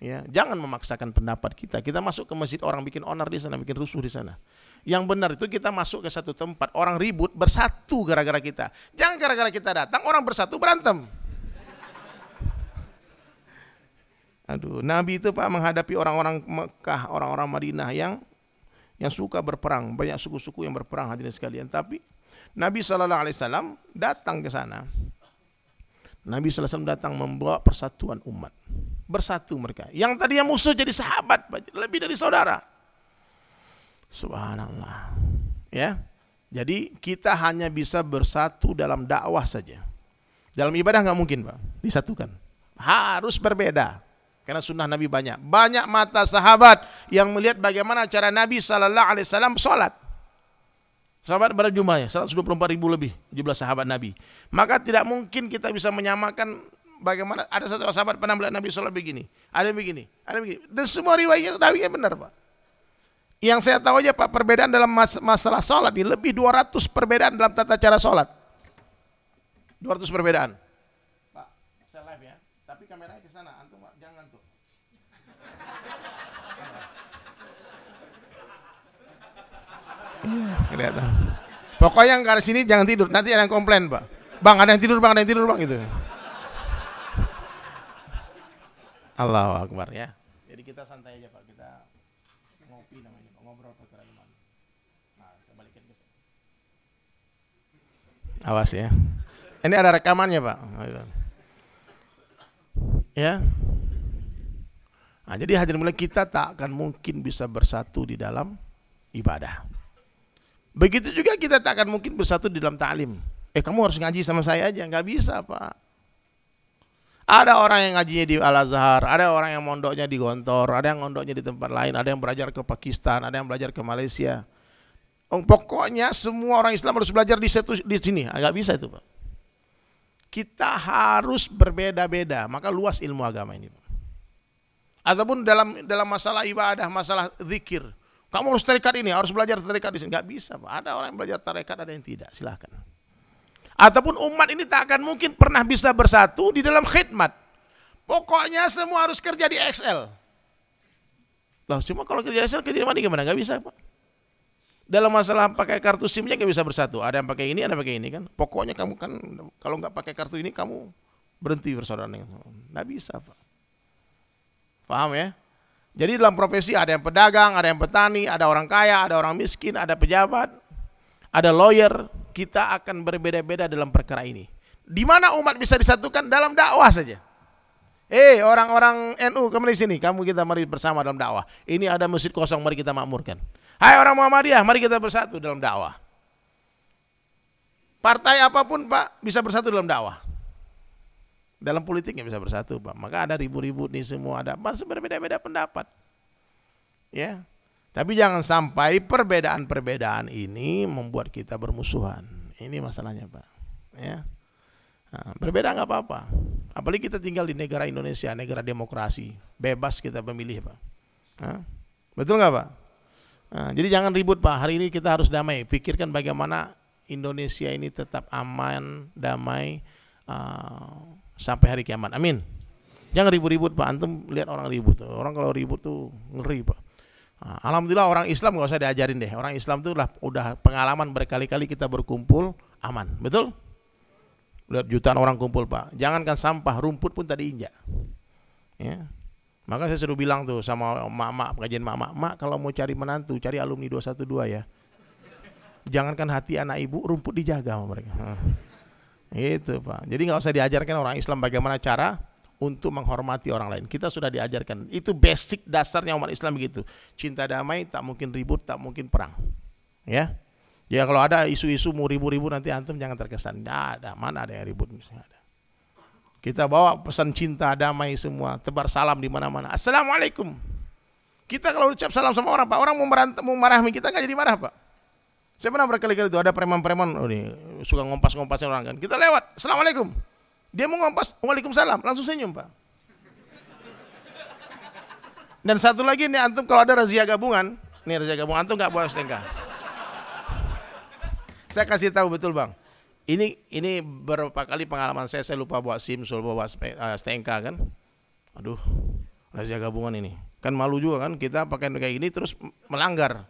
Ya, jangan memaksakan pendapat kita. Kita masuk ke masjid orang bikin onar di sana, bikin rusuh di sana. Yang benar itu kita masuk ke satu tempat, orang ribut, bersatu gara-gara kita. Jangan gara-gara kita datang, orang bersatu berantem. Aduh, Nabi itu Pak menghadapi orang-orang Mekah, orang-orang Madinah yang yang suka berperang, banyak suku-suku yang berperang hadirin sekalian. Tapi Nabi Shallallahu Alaihi Wasallam datang ke sana. Nabi Sallallahu Alaihi Wasallam datang membawa persatuan umat, bersatu mereka. Yang tadi yang musuh jadi sahabat, lebih dari saudara. Subhanallah. Ya. Jadi kita hanya bisa bersatu dalam dakwah saja. Dalam ibadah nggak mungkin, Pak. Disatukan. Harus berbeda. Karena sunnah Nabi banyak. Banyak mata sahabat yang melihat bagaimana cara Nabi Sallallahu Alaihi Wasallam sholat. Sahabat berjumlah ya, 124 ribu lebih jumlah sahabat Nabi. Maka tidak mungkin kita bisa menyamakan bagaimana ada satu sahabat pernah melihat Nabi sholat begini, ada begini, ada begini. Dan semua riwayat Nabi benar pak. Yang saya tahu aja Pak, perbedaan dalam mas masalah sholat ini lebih 200 perbedaan dalam tata cara sholat. 200 perbedaan. Pak, saya live ya. Tapi kameranya ke sana, antum jangan tuh. Iya, kelihatan. Pokoknya yang ke sini jangan tidur, nanti ada yang komplain, Pak. Bang, ada yang tidur, Bang, ada yang tidur, Bang, gitu. Allahu Akbar ya. Jadi kita santai aja, Pak. Kita ngopi namanya ngobrol perkara iman. Nah, saya balikin ke Awas ya. Ini ada rekamannya, Pak. Ya. Nah, jadi hadirin mulai kita tak akan mungkin bisa bersatu di dalam ibadah. Begitu juga kita tak akan mungkin bersatu di dalam ta'lim. Eh kamu harus ngaji sama saya aja, nggak bisa pak. Ada orang yang ngajinya di Al-Azhar, ada orang yang mondoknya di Gontor, ada yang mondoknya di tempat lain, ada yang belajar ke Pakistan, ada yang belajar ke Malaysia. Oh, pokoknya semua orang Islam harus belajar di, situ, di sini. Agak bisa itu, Pak. Kita harus berbeda-beda, maka luas ilmu agama ini. Pak. Ataupun dalam dalam masalah ibadah, masalah zikir. Kamu harus tarekat ini, harus belajar tarekat di sini. Enggak bisa, Pak. Ada orang yang belajar tarekat, ada yang tidak. Silahkan. Ataupun umat ini tak akan mungkin pernah bisa bersatu di dalam khidmat. Pokoknya semua harus kerja di Excel. Lah, cuma kalau kerja Excel kerja di mana gimana? Gak bisa, Pak. Dalam masalah pakai kartu SIM-nya gak bisa bersatu. Ada yang pakai ini, ada yang pakai ini kan. Pokoknya kamu kan kalau nggak pakai kartu ini kamu berhenti bersaudara dengan Nggak bisa, Pak. Paham ya? Jadi dalam profesi ada yang pedagang, ada yang petani, ada orang kaya, ada orang miskin, ada pejabat, ada lawyer, kita akan berbeda-beda dalam perkara ini. Di mana umat bisa disatukan dalam dakwah saja. Eh, hey, orang-orang NU, kembali sini. Kamu kita mari bersama dalam dakwah. Ini ada masjid kosong, mari kita makmurkan. Hai orang Muhammadiyah, mari kita bersatu dalam dakwah. Partai apa pun, Pak, bisa bersatu dalam dakwah. Dalam politiknya bisa bersatu, Pak. Maka ada ribu-ribu nih semua ada. Berbeda-beda pendapat. Ya, tapi jangan sampai perbedaan-perbedaan ini membuat kita bermusuhan. Ini masalahnya, Pak. Ya. Nah, berbeda nggak apa-apa. Apalagi kita tinggal di negara Indonesia, negara demokrasi, bebas kita memilih, Pak. Nah, betul nggak, Pak? Nah, jadi jangan ribut, Pak. Hari ini kita harus damai. Pikirkan bagaimana Indonesia ini tetap aman, damai uh, sampai hari kiamat. Amin. Jangan ribut-ribut, Pak. Antum lihat orang ribut. Orang kalau ribut tuh ngeri, Pak. Nah, Alhamdulillah orang Islam nggak usah diajarin deh. Orang Islam itu lah udah pengalaman berkali-kali kita berkumpul aman, betul? Lihat jutaan orang kumpul pak. Jangankan sampah, rumput pun tadi injak. Ya. Maka saya sudah bilang tuh sama mak-mak pengajian mak-mak, mak kalau mau cari menantu cari alumni 212 ya. Jangankan hati anak ibu, rumput dijaga sama mereka. Nah. Itu pak. Jadi nggak usah diajarkan orang Islam bagaimana cara untuk menghormati orang lain. Kita sudah diajarkan. Itu basic dasarnya umat Islam begitu. Cinta damai tak mungkin ribut, tak mungkin perang. Ya. Ya kalau ada isu-isu mau ribu-ribu nanti antum jangan terkesan. Tidak ada. Mana ada yang ribut ada. Kita bawa pesan cinta, damai semua, tebar salam di mana-mana. Assalamualaikum. Kita kalau ucap salam sama orang, Pak, orang mau, merantau, mau kita nggak jadi marah, Pak. Saya pernah berkali-kali itu ada preman-preman, oh suka ngompas-ngompasin orang kan. Kita lewat, Assalamualaikum. Dia mau ngompas, Waalaikumsalam, langsung senyum, Pak. Dan satu lagi nih antum kalau ada razia gabungan, nih razia gabungan antum nggak bawa STNK. Saya kasih tahu betul bang. Ini ini berapa kali pengalaman saya saya lupa bawa SIM, lupa bawa uh, STNK kan. Aduh, razia gabungan ini. Kan malu juga kan kita pakai kayak gini terus melanggar.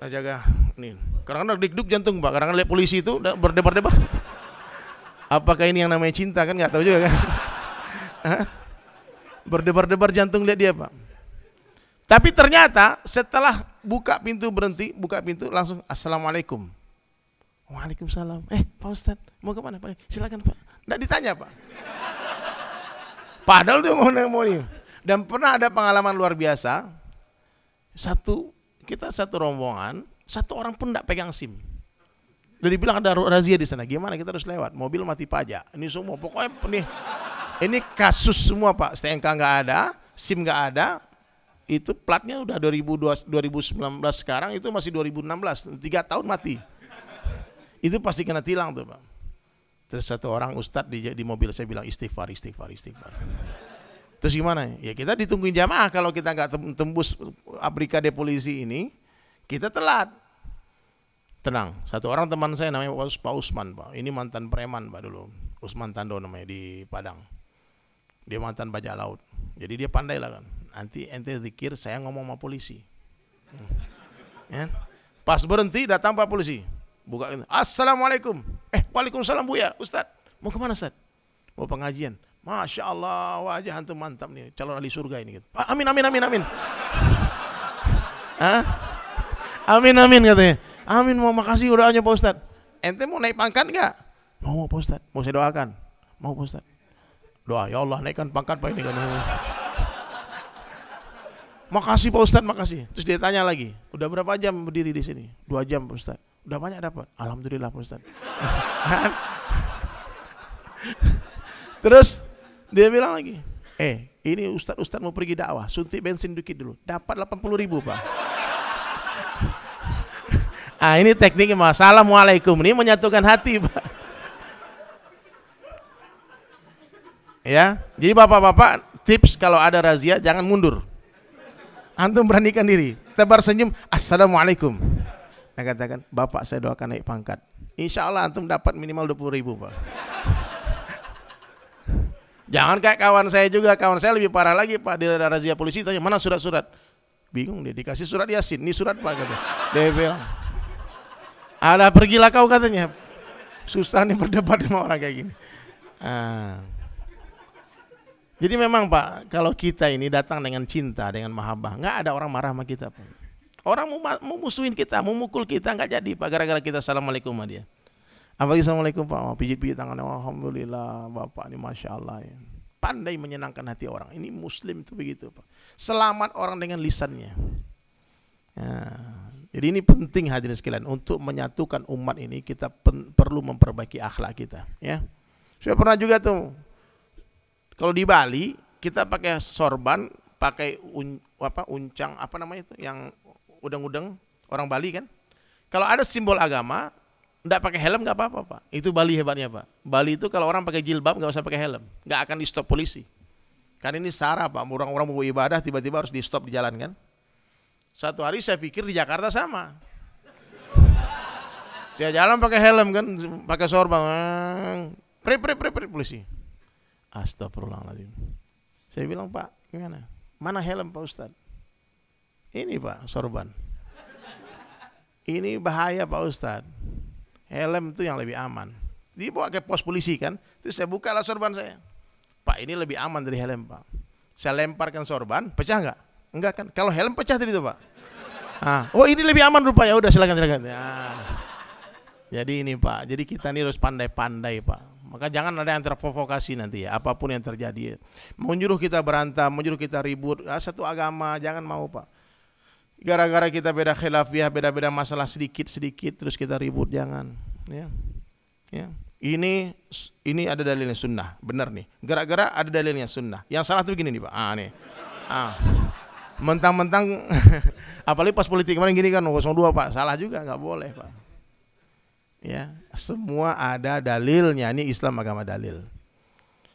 Nah, jaga nih. Kadang-kadang dikduk jantung pak. Kadang-kadang lihat polisi itu berdebar-debar. Apakah ini yang namanya cinta kan nggak tahu juga kan. Berdebar-debar jantung lihat dia, Pak. Tapi ternyata setelah buka pintu berhenti, buka pintu langsung Assalamualaikum. Waalaikumsalam. Eh, Pak Ustad, mau ke mana Pak? Silakan Pak. Tidak ditanya Pak. Padahal dia mau mau. Dan pernah ada pengalaman luar biasa. Satu kita satu rombongan, satu orang pun tidak pegang SIM. Jadi bilang ada razia di sana. Gimana kita harus lewat? Mobil mati pajak. Ini semua pokoknya nih ini kasus semua Pak, STNK nggak ada, SIM nggak ada, itu platnya udah 2019 sekarang itu masih 2016, tiga tahun mati. Itu pasti kena tilang tuh Pak. Terus satu orang ustadz di, di mobil saya bilang istighfar, istighfar, istighfar. Terus gimana? Ya kita ditungguin jamaah kalau kita nggak tembus abrikade polisi ini, kita telat. Tenang, satu orang teman saya namanya Pak Usman Pak. Ini mantan preman Pak dulu. Usman Tando namanya di Padang. Dia mantan bajak laut. Jadi dia pandai lah kan. Nanti ente zikir saya ngomong sama polisi. Hmm. Ya. Pas berhenti datang Pak polisi. Buka itu. Assalamualaikum. Eh, Waalaikumsalam Bu ya, Ustaz. Mau ke mana Ustaz? Mau pengajian. Masya Allah, wajah antum mantap nih. Calon ahli surga ini. Gitu. Ah, amin, amin, amin, amin. Hah? Amin, amin katanya. Amin, mau makasih doanya Pak Ustaz. Ente mau naik pangkat enggak? Mau Pak Ustaz. Mau saya doakan? Mau Pak Ustaz. Doa, ya Allah naikkan pangkat Pak ini kan. Makasih Pak Ustadz, makasih. Terus dia tanya lagi, udah berapa jam berdiri di sini? Dua jam Pak Ustadz. Udah banyak dapat? Alhamdulillah Pak Ustadz. Terus dia bilang lagi, eh ini Ustadz Ustadz mau pergi dakwah, suntik bensin dikit dulu, dapat 80 ribu Pak. Ah ini tekniknya Assalamualaikum, ini menyatukan hati. Ya, jadi bapak-bapak tips kalau ada razia jangan mundur. Antum beranikan diri, tebar senyum, assalamualaikum. Nah katakan, bapak saya doakan naik pangkat. Insya Allah antum dapat minimal 20 ribu pak. Jangan kayak kawan saya juga, kawan saya lebih parah lagi pak. Ada razia polisi, tanya mana surat-surat. Bingung dia, dikasih surat yasin, ini surat pak kata. Bilang, ada pergilah kau katanya. Susah nih berdebat sama orang kayak gini. Ah. Jadi memang Pak, kalau kita ini datang dengan cinta, dengan mahabbah, nggak ada orang marah sama kita Pak. Orang mau, musuhin kita, mau mukul kita nggak jadi Pak, gara-gara kita assalamualaikum sama dia. Apalagi assalamualaikum Pak, mau pijit-pijit tangannya, alhamdulillah Bapak ini masya Allah ya. Pandai menyenangkan hati orang. Ini Muslim itu begitu Pak. Selamat orang dengan lisannya. Ya. Jadi ini penting hadirin sekalian untuk menyatukan umat ini kita perlu memperbaiki akhlak kita. Ya. Saya pernah juga tuh kalau di Bali kita pakai sorban, pakai un, apa uncang apa namanya itu yang udang-udang orang Bali kan. Kalau ada simbol agama, tidak pakai helm nggak apa-apa pak. Itu Bali hebatnya pak. Bali itu kalau orang pakai jilbab nggak usah pakai helm, nggak akan di stop polisi. Kan ini sarah pak, orang-orang mau ibadah tiba-tiba harus di stop di jalan kan. Satu hari saya pikir di Jakarta sama. Saya jalan pakai helm kan, pakai sorban, pre pre pre pre polisi. Astagfirullahaladzim. Saya bilang, Pak, gimana? Mana helm Pak Ustadz? Ini Pak, sorban. Ini bahaya Pak Ustadz. Helm itu yang lebih aman. Dibawa ke pos polisi kan. Terus saya buka lah sorban saya. Pak, ini lebih aman dari helm Pak. Saya lemparkan sorban, pecah nggak? Enggak kan? Kalau helm pecah tadi itu Pak. Ah, oh ini lebih aman rupanya. Udah silakan silakan. Ya. Jadi ini Pak, jadi kita ini harus pandai-pandai Pak. Maka jangan ada yang terprovokasi nanti ya, apa pun yang terjadi. Menyuruh kita berantem, menyuruh kita ribut, ah, satu agama, jangan mau Pak. Gara-gara kita beda khilafiah, beda-beda masalah sedikit-sedikit terus kita ribut, jangan. Ya. Ya. Ini ini ada dalilnya sunnah, benar nih. Gara-gara ada dalilnya sunnah. Yang salah tuh begini nih pak. Ah nih. Ah. Mentang-mentang apalagi pas politik kemarin gini kan 02 pak, salah juga nggak boleh pak. Ya, semua ada dalilnya. Ini Islam agama dalil.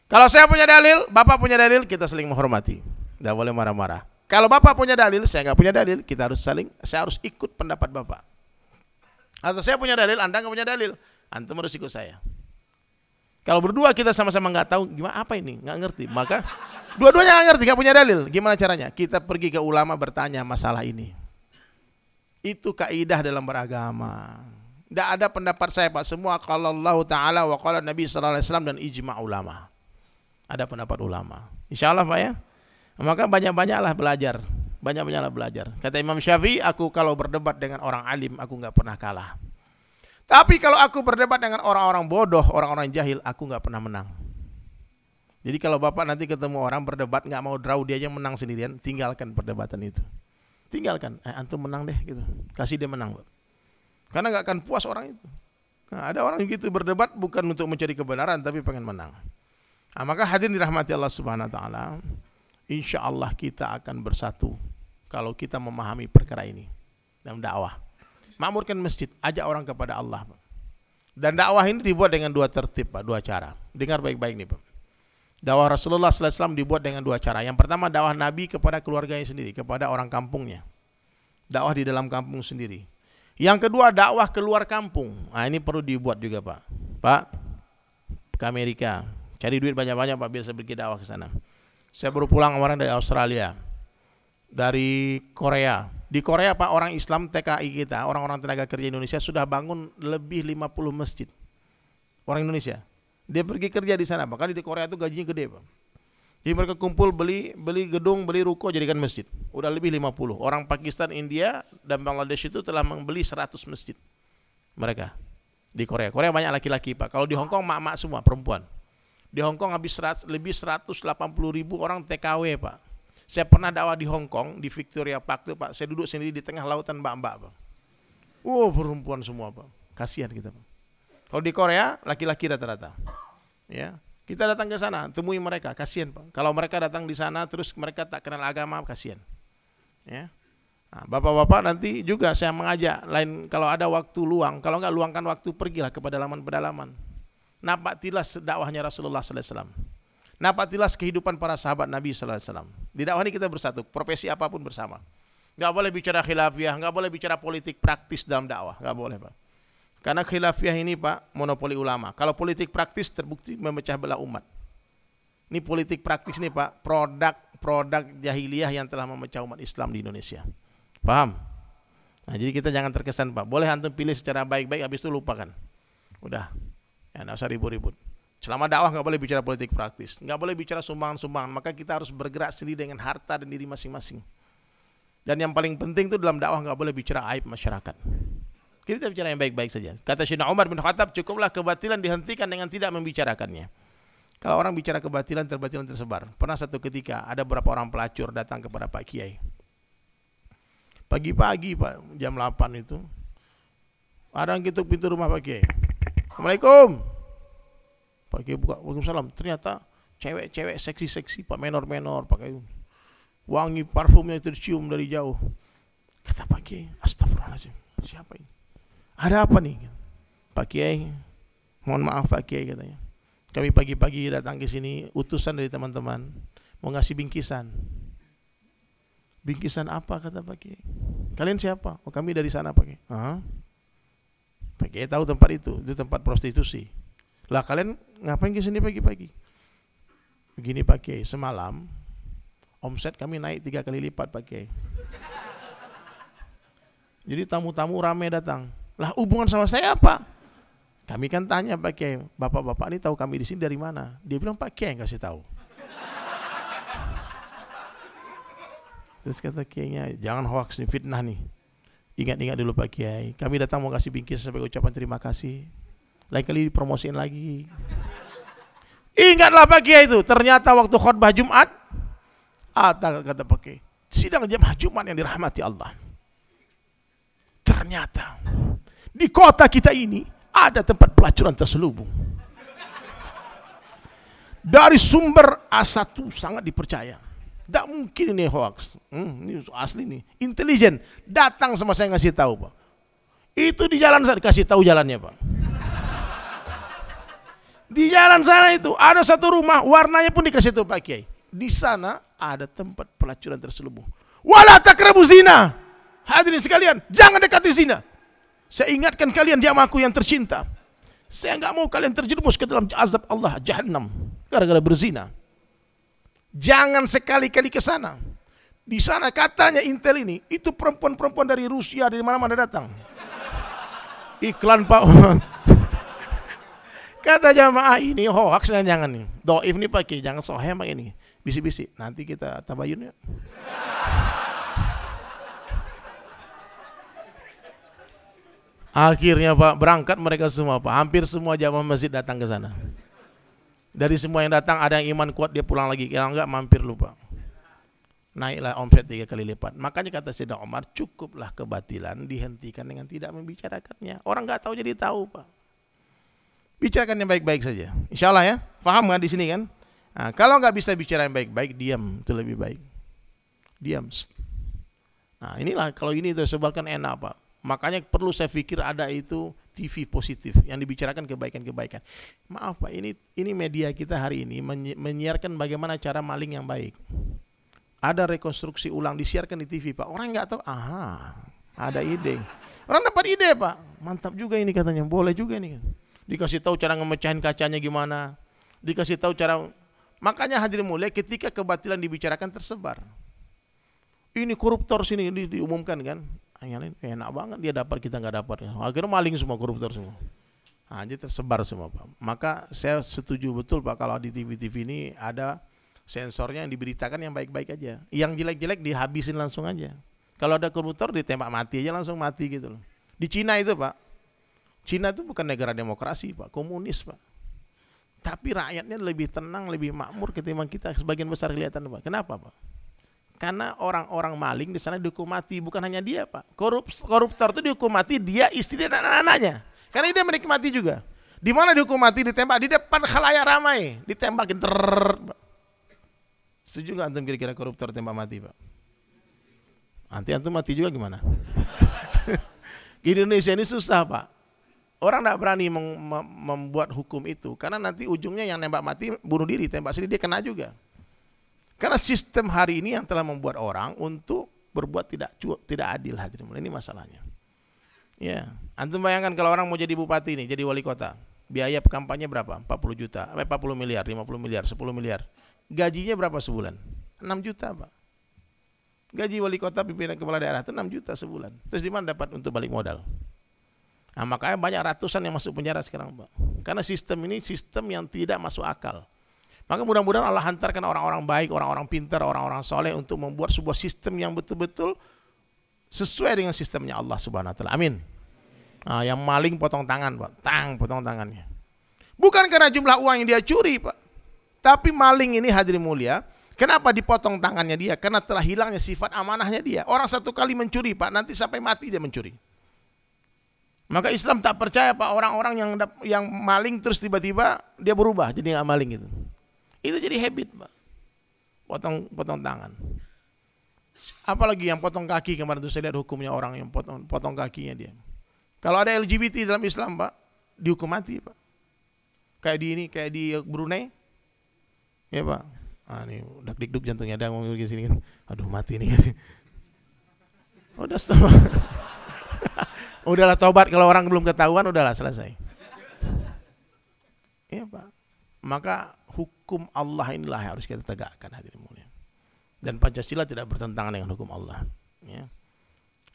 Kalau saya punya dalil, bapak punya dalil, kita saling menghormati. Tidak boleh marah-marah. Kalau bapak punya dalil, saya nggak punya dalil, kita harus saling, saya harus ikut pendapat bapak. Atau saya punya dalil, anda nggak punya dalil, antum harus ikut saya. Kalau berdua kita sama-sama nggak tahu gimana apa ini, nggak ngerti, maka dua-duanya nggak ngerti, nggak punya dalil. Gimana caranya? Kita pergi ke ulama bertanya masalah ini. Itu kaidah dalam beragama. Tidak ada pendapat saya Pak, semua kalau Allah Taala wa kalau Nabi Sallallahu Alaihi Wasallam dan ijma ulama. Ada pendapat ulama. Insya Allah Pak ya. Maka banyak-banyaklah belajar, banyak-banyaklah belajar. Kata Imam Syafi'i, aku kalau berdebat dengan orang alim, aku nggak pernah kalah. Tapi kalau aku berdebat dengan orang-orang bodoh, orang-orang jahil, aku nggak pernah menang. Jadi kalau bapak nanti ketemu orang berdebat nggak mau draw dia aja menang sendirian, tinggalkan perdebatan itu. Tinggalkan, eh, antum menang deh gitu, kasih dia menang. Karena nggak akan puas orang itu. Nah, ada orang yang gitu berdebat bukan untuk mencari kebenaran, tapi pengen menang. Nah, maka hadirin dirahmati Allah Subhanahu Wa Taala, insya Allah kita akan bersatu kalau kita memahami perkara ini dalam dakwah makmurkan masjid, ajak orang kepada Allah. Dan dakwah ini dibuat dengan dua tertib, Pak, dua cara. Dengar baik-baik nih, Pak. Dakwah Rasulullah SAW dibuat dengan dua cara. Yang pertama dakwah Nabi kepada keluarganya sendiri, kepada orang kampungnya. Dakwah di dalam kampung sendiri. Yang kedua dakwah keluar kampung. Nah, ini perlu dibuat juga, Pak. Pak, ke Amerika, cari duit banyak-banyak, Pak, biar saya pergi dakwah ke sana. Saya baru pulang kemarin dari Australia, dari Korea, di Korea Pak orang Islam TKI kita, orang-orang tenaga kerja Indonesia sudah bangun lebih 50 masjid. Orang Indonesia. Dia pergi kerja di sana, bahkan di Korea itu gajinya gede, Pak. Jadi mereka kumpul beli beli gedung, beli ruko jadikan masjid. Udah lebih 50. Orang Pakistan, India dan Bangladesh itu telah membeli 100 masjid. Mereka di Korea. Korea banyak laki-laki, Pak. Kalau di Hong Kong mak-mak semua perempuan. Di Hong Kong habis 100, lebih 180 ribu orang TKW, Pak. Saya pernah dakwah di Hong Kong, di Victoria Park itu Pak. Saya duduk sendiri di tengah lautan mbak-mbak Pak. Oh perempuan semua Pak. Kasihan kita Pak. Kalau di Korea, laki-laki rata-rata. Ya, kita datang ke sana, temui mereka, kasihan. Kalau mereka datang di sana, terus mereka tak kenal agama, kasihan. Ya, Nah, Bapak-bapak nanti juga saya mengajak lain kalau ada waktu luang, kalau enggak luangkan waktu pergilah ke pedalaman-pedalaman. tilas dakwahnya Rasulullah sallallahu alaihi wasallam. Napatilah kehidupan para sahabat Nabi sallallahu alaihi wasallam. Di dakwah ini kita bersatu, profesi apa pun bersama. Enggak boleh bicara khilafiyah, enggak boleh bicara politik praktis dalam dakwah, enggak boleh, Pak. Karena khilafiyah ini, Pak, monopoli ulama. Kalau politik praktis terbukti memecah belah umat. Ini politik praktis nih, Pak, produk-produk jahiliyah yang telah memecah umat Islam di Indonesia. Paham? Nah, jadi kita jangan terkesan, Pak. Boleh antum pilih secara baik-baik, habis itu lupakan. Udah. Ya, enggak usah ribut-ribut. Selama dakwah nggak boleh bicara politik praktis, nggak boleh bicara sumbangan-sumbangan, maka kita harus bergerak sendiri dengan harta dan diri masing-masing. Dan yang paling penting itu dalam dakwah nggak boleh bicara aib masyarakat. Kita bicara yang baik-baik saja. Kata Syedina Umar bin Khattab, cukuplah kebatilan dihentikan dengan tidak membicarakannya. Kalau orang bicara kebatilan, terbatilan tersebar. Pernah satu ketika ada beberapa orang pelacur datang kepada Pak Kiai. Pagi-pagi Pak, jam 8 itu. Ada yang ketuk pintu rumah Pak Kiai. Assalamualaikum. Pakai buka Waalaikumsalam. Ternyata cewek-cewek seksi-seksi, Pak menor-menor pakai wangi parfumnya itu dicium dari jauh. Kata Pak Kiai, astagfirullahaladzim, siapa ini? Ada apa nih? Pak Kiai, mohon maaf Pak Kiai katanya. Kami pagi-pagi datang ke sini, utusan dari teman-teman, mau ngasih bingkisan. Bingkisan apa kata Pak Kiai? Kalian siapa? Oh kami dari sana Pak Kiai. Hah? Pak Kiai tahu tempat itu, itu tempat prostitusi. Lah kalian ngapain ke sini pagi-pagi? Begini Pak Kiai, semalam omset kami naik tiga kali lipat Pak Kiai. Jadi tamu-tamu rame datang. Lah hubungan sama saya apa? Kami kan tanya Pak Kiai, bapak-bapak ini tahu kami di sini dari mana? Dia bilang Pak Kiai yang kasih tahu. Terus kata Kiainya, jangan hoax nih, fitnah nih. Ingat-ingat dulu Pak Kiai, kami datang mau kasih bingkis sebagai ucapan terima kasih. Lain kali dipromosiin lagi. Ingatlah Pak Kiai itu, ternyata waktu khutbah Jumat, ada kata Pak Kiai, sidang jemaah Jumat yang dirahmati Allah. Ternyata di kota kita ini ada tempat pelacuran terselubung. Dari sumber A1 sangat dipercaya. Tidak mungkin ini hoax. Hmm, ini asli nih. Intelijen. Datang sama saya ngasih tahu Pak. Itu di jalan saya kasih tahu jalannya Pak. Di jalan sana itu ada satu rumah warnanya pun dikasih tahu Pak Kiai. Di sana ada tempat pelacuran terselubung. Wala takrabu zina. Hadirin sekalian, jangan dekati zina. Saya ingatkan kalian dia aku yang tercinta. Saya nggak mau kalian terjerumus ke dalam azab Allah jahannam gara-gara berzina. Jangan sekali-kali ke sana. Di sana katanya Intel ini, itu perempuan-perempuan dari Rusia, dari mana-mana datang. Iklan Pak Kata jamaah ini hoax dan jangan nih. Doif nih pakai, jangan sohem ini. Bisi-bisi, nanti kita tabayun ya. Akhirnya Pak berangkat mereka semua Pak. Hampir semua jamaah masjid datang ke sana. Dari semua yang datang ada yang iman kuat dia pulang lagi. Kalau enggak mampir lupa. Naiklah omset tiga kali lipat. Makanya kata Sayyidina Umar, cukuplah kebatilan dihentikan dengan tidak membicarakannya. Orang enggak tahu jadi tahu, Pak. Bicarakan yang baik-baik saja. Insya Allah ya. Paham kan di sini kan? Nah, kalau enggak bisa bicara yang baik-baik, diam. Itu lebih baik. Diam. Nah inilah kalau ini tersebarkan enak Pak. Makanya perlu saya pikir ada itu TV positif yang dibicarakan kebaikan-kebaikan. Maaf Pak, ini ini media kita hari ini menyiarkan bagaimana cara maling yang baik. Ada rekonstruksi ulang disiarkan di TV Pak. Orang nggak tahu, aha, ada ide. Orang dapat ide Pak. Mantap juga ini katanya, boleh juga ini. Dikasih tahu cara ngemecahin kacanya gimana. Dikasih tahu cara Makanya hadirin mulai ketika kebatilan dibicarakan tersebar. Ini koruptor sini di, diumumkan kan yang lain enak banget dia dapat kita nggak dapat. Akhirnya maling semua koruptor semua. Nah, tersebar semua pak. Maka saya setuju betul pak kalau di TV-TV ini ada sensornya yang diberitakan yang baik-baik aja. Yang jelek-jelek dihabisin langsung aja. Kalau ada koruptor ditembak mati aja langsung mati gitu loh. Di Cina itu pak. Cina itu bukan negara demokrasi pak. Komunis pak. Tapi rakyatnya lebih tenang lebih makmur ketimbang kita. Sebagian besar kelihatan pak. Kenapa pak karena orang-orang maling di sana dihukum mati, bukan hanya dia, Pak. Korup, koruptor itu dihukum mati dia, istri dan anak-anaknya. Karena dia menikmati juga. Di mana dihukum mati ditembak di depan khalayak ramai, ditembakin. Setuju nggak antum kira-kira koruptor tembak mati, Pak? Nanti antum mati juga gimana? di Indonesia ini susah, Pak. Orang tidak berani membuat hukum itu karena nanti ujungnya yang nembak mati bunuh diri, tembak sendiri dia kena juga. Karena sistem hari ini yang telah membuat orang untuk berbuat tidak tidak adil hadirin. Ini masalahnya. Ya, antum bayangkan kalau orang mau jadi bupati ini, jadi wali kota, biaya kampanye berapa? 40 juta, 40 eh, miliar, 50 miliar, 10 miliar. Gajinya berapa sebulan? 6 juta, Pak. Gaji wali kota pimpinan kepala daerah itu 6 juta sebulan. Terus di mana dapat untuk balik modal? Nah, makanya banyak ratusan yang masuk penjara sekarang, Pak. Karena sistem ini sistem yang tidak masuk akal. Maka mudah-mudahan Allah hantarkan orang-orang baik, orang-orang pintar, orang-orang soleh untuk membuat sebuah sistem yang betul-betul sesuai dengan sistemnya Allah Subhanahu Wa Taala. Amin. Nah, yang maling potong tangan, pak, tang potong tangannya. Bukan karena jumlah uang yang dia curi, pak, tapi maling ini hadirin mulia. Kenapa dipotong tangannya dia? Karena telah hilangnya sifat amanahnya dia. Orang satu kali mencuri, pak, nanti sampai mati dia mencuri. Maka Islam tak percaya pak orang-orang yang yang maling terus tiba-tiba dia berubah jadi nggak maling gitu. Itu jadi habit, Pak. Potong potong tangan. Apalagi yang potong kaki kemarin itu saya lihat hukumnya orang yang potong potong kakinya dia. Kalau ada LGBT dalam Islam, Pak, dihukum mati, Pak. Kayak di ini, kayak di Brunei. Ya, Pak. Ah, ini udah dikduk jantungnya ada ngomong di sini kan. Aduh, mati nih. Udah stop. udahlah tobat kalau orang belum ketahuan udahlah selesai. Iya, Pak. Maka hukum Allah inilah yang harus kita tegakkan hadirin mulia. Dan Pancasila tidak bertentangan dengan hukum Allah. Ya.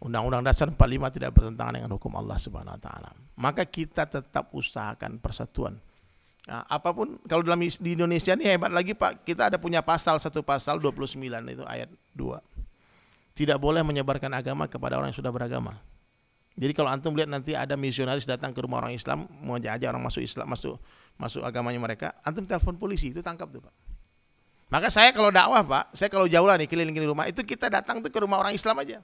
Undang-Undang Dasar 45 tidak bertentangan dengan hukum Allah Subhanahu Wa Taala. Maka kita tetap usahakan persatuan. Nah, apa pun kalau dalam di Indonesia ini hebat lagi Pak, kita ada punya pasal satu pasal 29 itu ayat 2. Tidak boleh menyebarkan agama kepada orang yang sudah beragama. Jadi kalau antum lihat nanti ada misionaris datang ke rumah orang Islam, mau aja orang masuk Islam, masuk masuk agamanya mereka, antum telepon polisi itu tangkap tuh pak. Maka saya kalau dakwah pak, saya kalau jauh lah nih keliling-keliling rumah, itu kita datang tuh ke rumah orang Islam aja.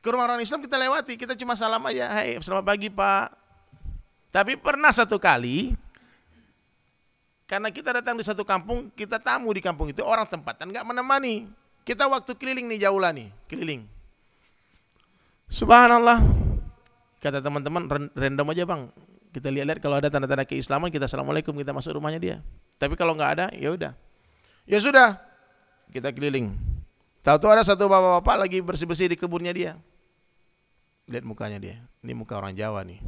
Ke rumah orang Islam kita lewati, kita cuma salam aja, hai selamat pagi pak. Tapi pernah satu kali, Karena kita datang di satu kampung, kita tamu di kampung itu, orang tempatan nggak menemani. Kita waktu keliling nih jauh lah nih, keliling. Subhanallah. Kata teman-teman, random aja bang. Kita lihat-lihat kalau ada tanda-tanda keislaman, kita assalamualaikum, kita masuk rumahnya dia. Tapi kalau nggak ada, ya udah. Ya sudah, kita keliling. Tahu-tahu ada satu bapak-bapak lagi bersih-bersih di kebunnya dia. Lihat mukanya dia. Ini muka orang Jawa nih.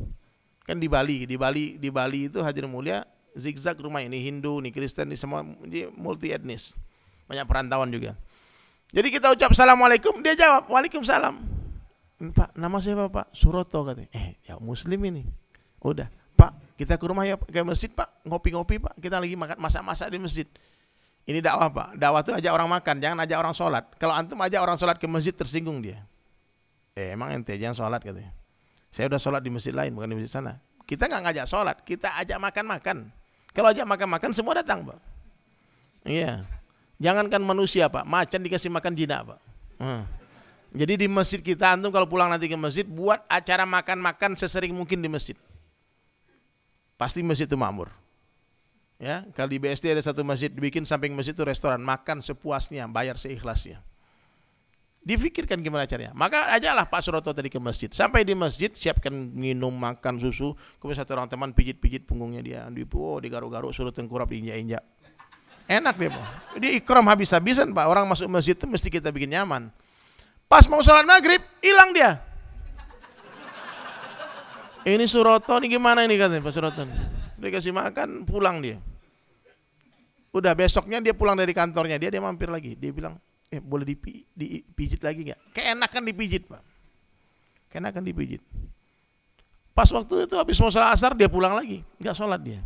Kan di Bali, di Bali, di Bali itu hadir mulia zigzag rumah ini Hindu, ini Kristen, ini semua ini multi etnis. Banyak perantauan juga. Jadi kita ucap assalamualaikum, dia jawab waalaikumsalam. Pak, nama saya Pak Suroto katanya. Eh, ya muslim ini. Udah, Pak, kita ke rumah ya ke masjid Pak, ngopi-ngopi Pak. Kita lagi makan masak-masak di masjid. Ini dakwah Pak. Dakwah itu ajak orang makan, jangan ajak orang sholat. Kalau antum ajak orang sholat ke masjid tersinggung dia. Eh, emang ente jangan sholat katanya. Saya udah sholat di masjid lain, bukan di masjid sana. Kita nggak ngajak sholat, kita ajak makan-makan. Kalau ajak makan-makan semua datang, Pak. Iya. Jangankan manusia, Pak. Macan dikasih makan jinak, Pak. Hmm. Jadi di masjid kita antum kalau pulang nanti ke masjid buat acara makan-makan sesering mungkin di masjid. Pasti masjid itu makmur. Ya, kalau di BSD ada satu masjid dibikin samping masjid itu restoran, makan sepuasnya, bayar seikhlasnya. Difikirkan gimana caranya. Maka ajalah Pak Suroto tadi ke masjid. Sampai di masjid, siapkan minum, makan susu. Kemudian satu orang teman pijit-pijit punggungnya dia. Di, oh, digaruk-garuk, suruh tengkurap, diinjak-injak. Enak deh, Pak. Dia ikram habis-habisan, Pak. Orang masuk masjid itu mesti kita bikin nyaman. Pas mau sholat maghrib, hilang dia. Ini Suroto, ini gimana ini katanya Pak Suroto. Dia kasih makan, pulang dia. Udah besoknya dia pulang dari kantornya, dia dia mampir lagi. Dia bilang, eh, boleh dipi, dipijit lagi nggak? Keenakan dipijit pak. Keenakan dipijit. Pas waktu itu habis mau sholat asar dia pulang lagi, nggak sholat dia.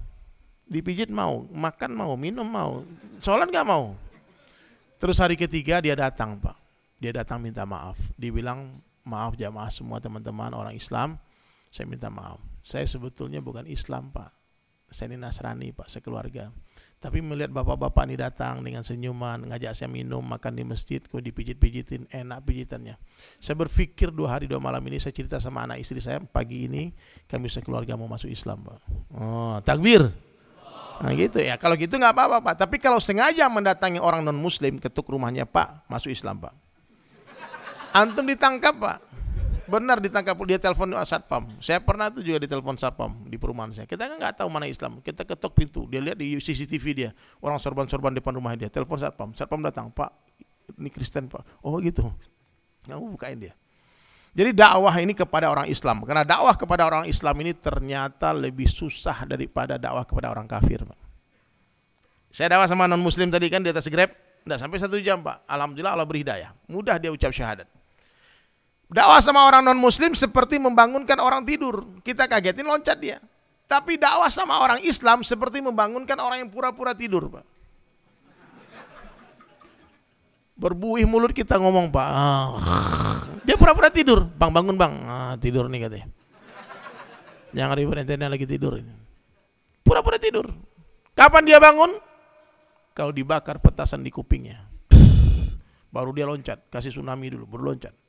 Dipijit mau, makan mau, minum mau, sholat nggak mau. Terus hari ketiga dia datang pak, dia datang minta maaf. Dibilang maaf jamaah semua teman-teman orang Islam, saya minta maaf. Saya sebetulnya bukan Islam pak, saya ini Nasrani pak, sekeluarga. Tapi melihat bapak-bapak ini datang dengan senyuman, ngajak saya minum, makan di masjid, kok dipijit-pijitin, enak pijitannya. Saya berpikir dua hari dua malam ini saya cerita sama anak istri saya pagi ini kami sekeluarga mau masuk Islam, Pak. Oh, takbir. Nah gitu ya. Kalau gitu nggak apa-apa, Pak. Tapi kalau sengaja mendatangi orang non Muslim ketuk rumahnya, Pak, masuk Islam, Pak. Antum ditangkap, Pak. Benar ditangkap dia telepon satpam. Saya pernah tuh juga ditelepon satpam di perumahan saya. Kita kan nggak tahu mana Islam. Kita ketok pintu, dia lihat di CCTV dia orang sorban-sorban depan rumah dia. Telepon satpam, satpam datang, Pak, ini Kristen Pak. Oh gitu. Nggak bukain dia. Jadi dakwah ini kepada orang Islam. Karena dakwah kepada orang Islam ini ternyata lebih susah daripada dakwah kepada orang kafir. Pak. Saya dakwah sama non Muslim tadi kan di atas grab, tidak sampai satu jam Pak. Alhamdulillah Allah beri hidayah. Mudah dia ucap syahadat. Dakwah sama orang non muslim seperti membangunkan orang tidur. Kita kagetin loncat dia. Tapi dakwah sama orang Islam seperti membangunkan orang yang pura-pura tidur, Pak. Berbuih mulut kita ngomong, Pak. Dia pura-pura tidur. Bang, bangun, Bang. Ah, tidur nih katanya. Jangan ribut lagi tidur. Pura-pura tidur. Kapan dia bangun? Kalau dibakar petasan di kupingnya. Baru dia loncat, kasih tsunami dulu, baru loncat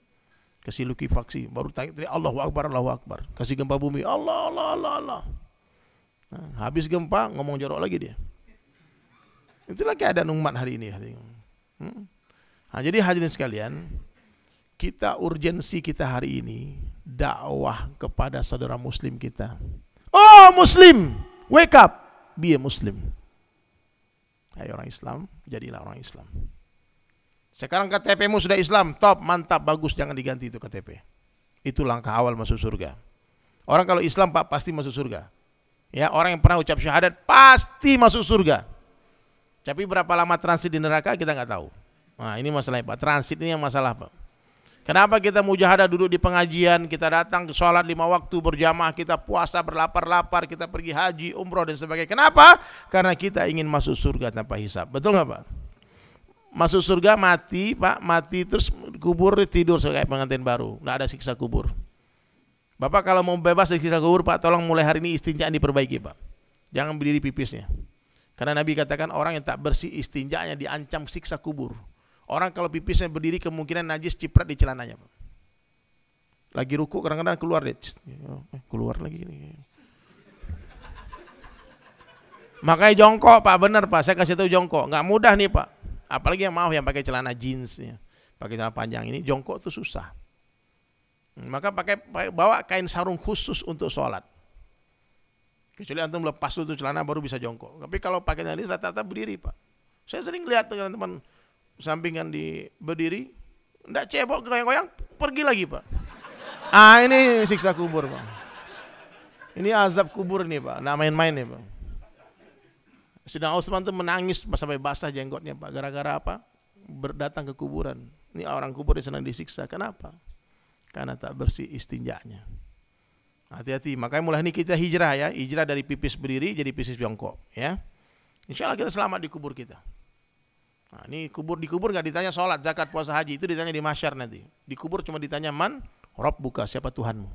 kasih lukifaksi, baru tanya Allahu Akbar, Allahu Akbar. Kasih gempa bumi, Allah, Allah, Allah, Allah. Nah, habis gempa, ngomong jorok lagi dia. Itulah keadaan umat hari ini. Hmm? Nah, jadi hadirin sekalian, kita urgensi kita hari ini dakwah kepada saudara muslim kita. Oh muslim, wake up, be a muslim. Hai orang Islam, jadilah orang Islam. Sekarang KTP-mu sudah Islam, top, mantap, bagus, jangan diganti itu KTP. Itu langkah awal masuk surga. Orang kalau Islam Pak pasti masuk surga. Ya, orang yang pernah ucap syahadat pasti masuk surga. Tapi berapa lama transit di neraka kita nggak tahu. Nah, ini masalahnya Pak. Transit ini yang masalah Pak. Kenapa kita mujahadah duduk di pengajian, kita datang ke sholat lima waktu berjamaah, kita puasa berlapar-lapar, kita pergi haji, umroh dan sebagainya. Kenapa? Karena kita ingin masuk surga tanpa hisap. Betul nggak Pak? Masuk surga mati pak. Mati terus kubur tidur. Kayak pengantin baru. Nggak ada siksa kubur. Bapak kalau mau bebas dari siksa kubur pak tolong mulai hari ini istinjaan diperbaiki pak. Jangan berdiri pipisnya. Karena Nabi katakan orang yang tak bersih istinjanya diancam siksa kubur. Orang kalau pipisnya berdiri kemungkinan najis ciprat di celananya pak. Lagi ruku kadang-kadang keluar deh eh, keluar lagi ini. Makanya jongkok Pak, benar Pak. Saya kasih tahu jongkok. Nggak mudah nih Pak. Apalagi yang mau yang pakai celana jeans ya. Pakai celana panjang ini jongkok tuh susah. Maka pakai, bawa kain sarung khusus untuk sholat. Kecuali antum lepas itu celana baru bisa jongkok. Tapi kalau pakai ini rata-rata berdiri pak. Saya sering lihat teman-teman sampingan di berdiri, tidak cebok goyang-goyang, pergi lagi pak. Ah ini siksa kubur pak. Ini azab kubur nih pak, nggak main-main nih pak. Sedang Osman tuh menangis sampai basah jenggotnya pak. Gara-gara apa? Berdatang ke kuburan. Ini orang kubur yang senang disiksa. Kenapa? Karena tak bersih istinjaknya. Hati-hati. Makanya mulai ini kita hijrah ya. Hijrah dari pipis berdiri jadi pipis jongkok. Ya. Insya Allah kita selamat di kubur kita. Nah, ini kubur di kubur nggak ditanya sholat, zakat, puasa, haji. Itu ditanya di masyar nanti. Di kubur cuma ditanya man, Rob buka siapa Tuhanmu.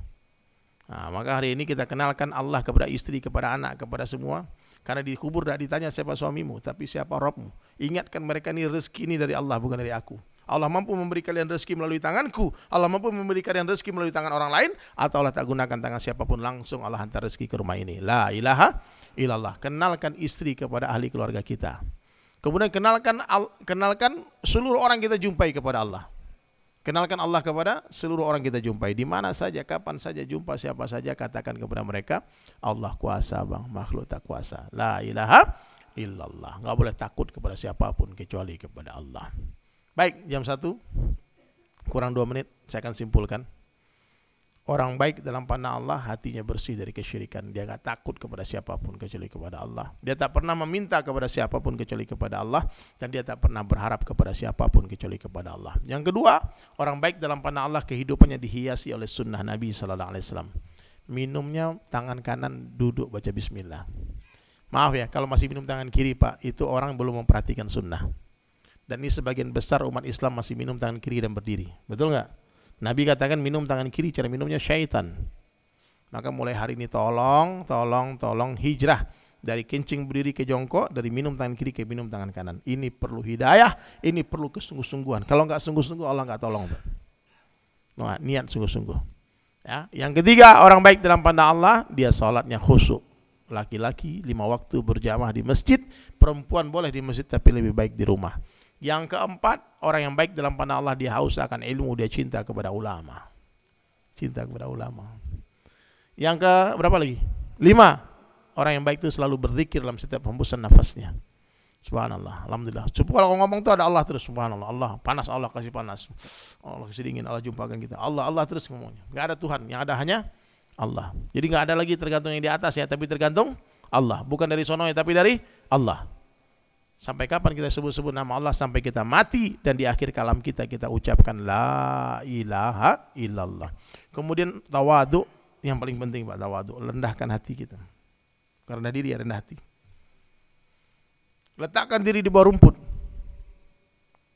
Nah, maka hari ini kita kenalkan Allah kepada istri, kepada anak, kepada semua. Karena di kubur tidak ditanya siapa suamimu, tapi siapa Robmu. Ingatkan mereka ini rezeki ini dari Allah, bukan dari aku. Allah mampu memberi kalian rezeki melalui tanganku. Allah mampu memberi kalian rezeki melalui tangan orang lain. Atau Allah tak gunakan tangan siapa pun langsung Allah hantar rezeki ke rumah ini. La ilaha illallah. Kenalkan istri kepada ahli keluarga kita. Kemudian kenalkan kenalkan seluruh orang kita jumpai kepada Allah. Kenalkan Allah kepada seluruh orang kita jumpai. Di mana saja, kapan saja, jumpa siapa saja, katakan kepada mereka, Allah kuasa bang, makhluk tak kuasa. La ilaha illallah. Enggak boleh takut kepada siapa pun kecuali kepada Allah. Baik, jam 1 kurang 2 menit saya akan simpulkan. Orang baik dalam pandang Allah hatinya bersih dari kesyirikan. Dia enggak takut kepada siapapun kecuali kepada Allah. Dia tak pernah meminta kepada siapapun kecuali kepada Allah dan dia tak pernah berharap kepada siapapun kecuali kepada Allah. Yang kedua, orang baik dalam pandang Allah kehidupannya dihiasi oleh sunnah Nabi sallallahu alaihi wasallam. Minumnya tangan kanan duduk baca bismillah. Maaf ya, kalau masih minum tangan kiri Pak, itu orang belum memperhatikan sunnah. Dan ini sebagian besar umat Islam masih minum tangan kiri dan berdiri. Betul nggak? Nabi katakan minum tangan kiri, cara minumnya syaitan. Maka mulai hari ini tolong, tolong, tolong hijrah dari kencing berdiri ke jongkok, dari minum tangan kiri ke minum tangan kanan. Ini perlu hidayah, ini perlu kesungguh-sungguhan. Kalau nggak sungguh-sungguh, Allah nggak tolong. Nah, niat sungguh-sungguh. Ya. Yang ketiga, orang baik dalam pandang Allah, dia sholatnya khusyuk. Laki-laki lima waktu berjamaah di masjid, perempuan boleh di masjid tapi lebih baik di rumah. Yang keempat, orang yang baik dalam pandang Allah dia haus akan ilmu, dia cinta kepada ulama. Cinta kepada ulama. Yang ke berapa lagi? Lima. Orang yang baik itu selalu berzikir dalam setiap hembusan nafasnya. Subhanallah, alhamdulillah. Coba kalau ngomong itu ada Allah terus, subhanallah. Allah panas, Allah kasih panas. Allah kasih dingin, Allah jumpakan kita. Allah, Allah terus ngomongnya. Enggak ada Tuhan, yang ada hanya Allah. Jadi enggak ada lagi tergantung yang di atas ya, tapi tergantung Allah. Bukan dari sono ya, tapi dari Allah. Sampai kapan kita sebut-sebut nama Allah sampai kita mati dan di akhir kalam kita kita ucapkan la ilaha illallah. Kemudian tawadu yang paling penting Pak tawadu, rendahkan hati kita. Karena diri rendah hati. Letakkan diri di bawah rumput.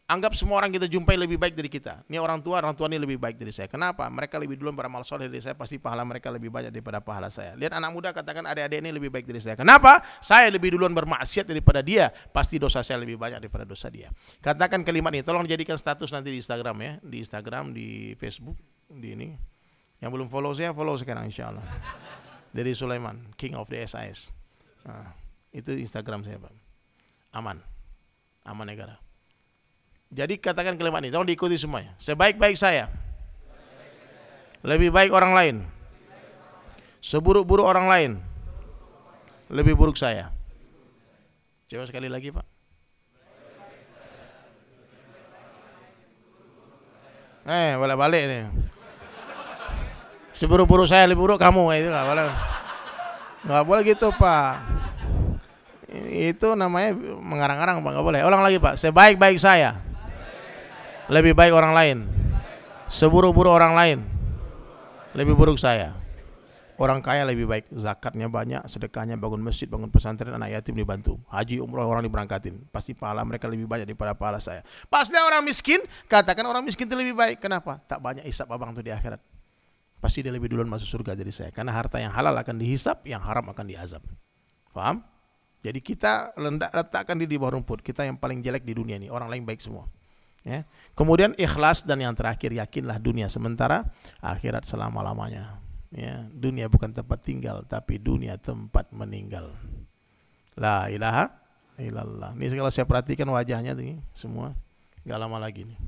Anggap semua orang kita jumpai lebih baik dari kita. Ini orang tua, orang tua ini lebih baik dari saya. Kenapa? Mereka lebih dulu beramal soleh dari saya, pasti pahala mereka lebih banyak daripada pahala saya. Lihat anak muda katakan adik-adik ini lebih baik dari saya. Kenapa? Saya lebih duluan bermaksiat daripada dia, pasti dosa saya lebih banyak daripada dosa dia. Katakan kalimat ini, tolong jadikan status nanti di Instagram ya, di Instagram, di Facebook, di ini. Yang belum follow saya, follow sekarang insya Allah. Dari Sulaiman, King of the SIS. Nah, itu Instagram saya Pak. Aman. Aman negara. Jadi katakan kalimat ini, tolong diikuti semuanya. Sebaik-baik saya. Lebih baik orang lain. Seburuk-buruk orang lain. Lebih buruk saya. Coba sekali lagi, Pak. Eh, balik-balik nih. Seburuk-buruk saya lebih buruk kamu, itu enggak boleh. Enggak boleh gitu, Pak. Itu namanya mengarang-arang, Pak, enggak boleh. Ulang lagi, Pak. Sebaik-baik saya lebih baik orang lain. Seburuk-buruk orang lain. Lebih buruk saya. Orang kaya lebih baik, zakatnya banyak, sedekahnya bangun masjid, bangun pesantren, anak yatim dibantu. Haji umroh orang diberangkatin. Pasti pahala mereka lebih banyak daripada pahala saya. Pasnya orang miskin, katakan orang miskin itu lebih baik. Kenapa? Tak banyak hisap abang itu di akhirat. Pasti dia lebih duluan masuk surga dari saya. Karena harta yang halal akan dihisap, yang haram akan diazab. Paham? Jadi kita letakkan di bawah rumput. Kita yang paling jelek di dunia ini. Orang lain baik semua. Ya. Kemudian ikhlas dan yang terakhir yakinlah dunia sementara, akhirat selama-lamanya. Ya, dunia bukan tempat tinggal, tapi dunia tempat meninggal. La ilaha illallah. Ini kalau saya perhatikan wajahnya tuh semua nggak lama lagi nih.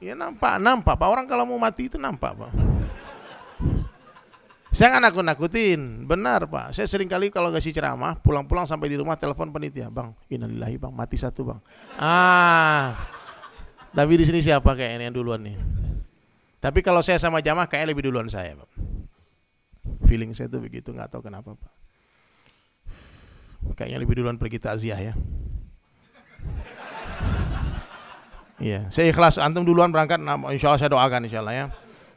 Ya nampak, nampak Pak. Orang kalau mau mati itu nampak Pak. Saya nggak nakut-nakutin, benar Pak. Saya sering kali kalau ngasih ceramah, pulang-pulang sampai di rumah telepon penitia, Bang, innalillahi Bang, mati satu Bang. Ah, tapi di sini siapa kayaknya yang duluan nih? Tapi kalau saya sama jamaah kayaknya lebih duluan saya Pak. Feeling saya tuh begitu, nggak tahu kenapa Pak. Kayaknya lebih duluan pergi takziah ya. Iya, saya ikhlas antum duluan berangkat, nah, insya Allah saya doakan insya Allah ya.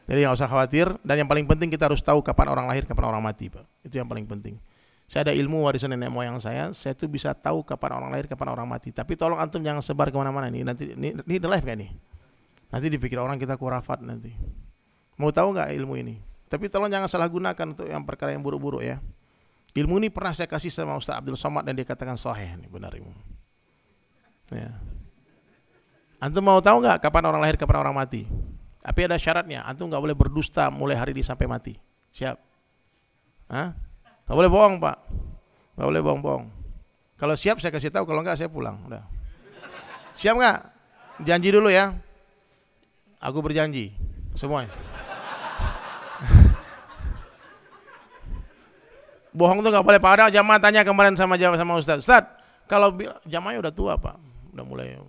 Jadi nggak usah khawatir dan yang paling penting kita harus tahu kapan orang lahir, kapan orang mati, Pak. Itu yang paling penting. Saya ada ilmu warisan nenek moyang saya, saya tuh bisa tahu kapan orang lahir, kapan orang mati. Tapi tolong antum jangan sebar ke mana-mana nih. Nanti ini, ini live kan nih? Nanti dipikir orang kita kurafat nanti. Mau tahu nggak ilmu ini? Tapi tolong jangan salah gunakan untuk yang perkara yang buruk-buruk ya. Ilmu ini pernah saya kasih sama Ustaz Abdul Somad dan dia katakan sahih ini benar ilmu. Ya. Antum mau tahu nggak kapan orang lahir, kapan orang mati? Tapi ada syaratnya. Antum nggak boleh berdusta mulai hari ini sampai mati. Siap? Hah? Nggak boleh bohong pak. Nggak boleh bohong-bohong. Kalau siap saya kasih tahu. Kalau nggak saya pulang. Udah. Siap nggak? Janji dulu ya. Aku berjanji. Semuanya. bohong tuh nggak boleh. Padahal jamaah tanya kemarin sama jamaah sama Ustaz. Ustaz, kalau jamaahnya udah tua pak, udah mulai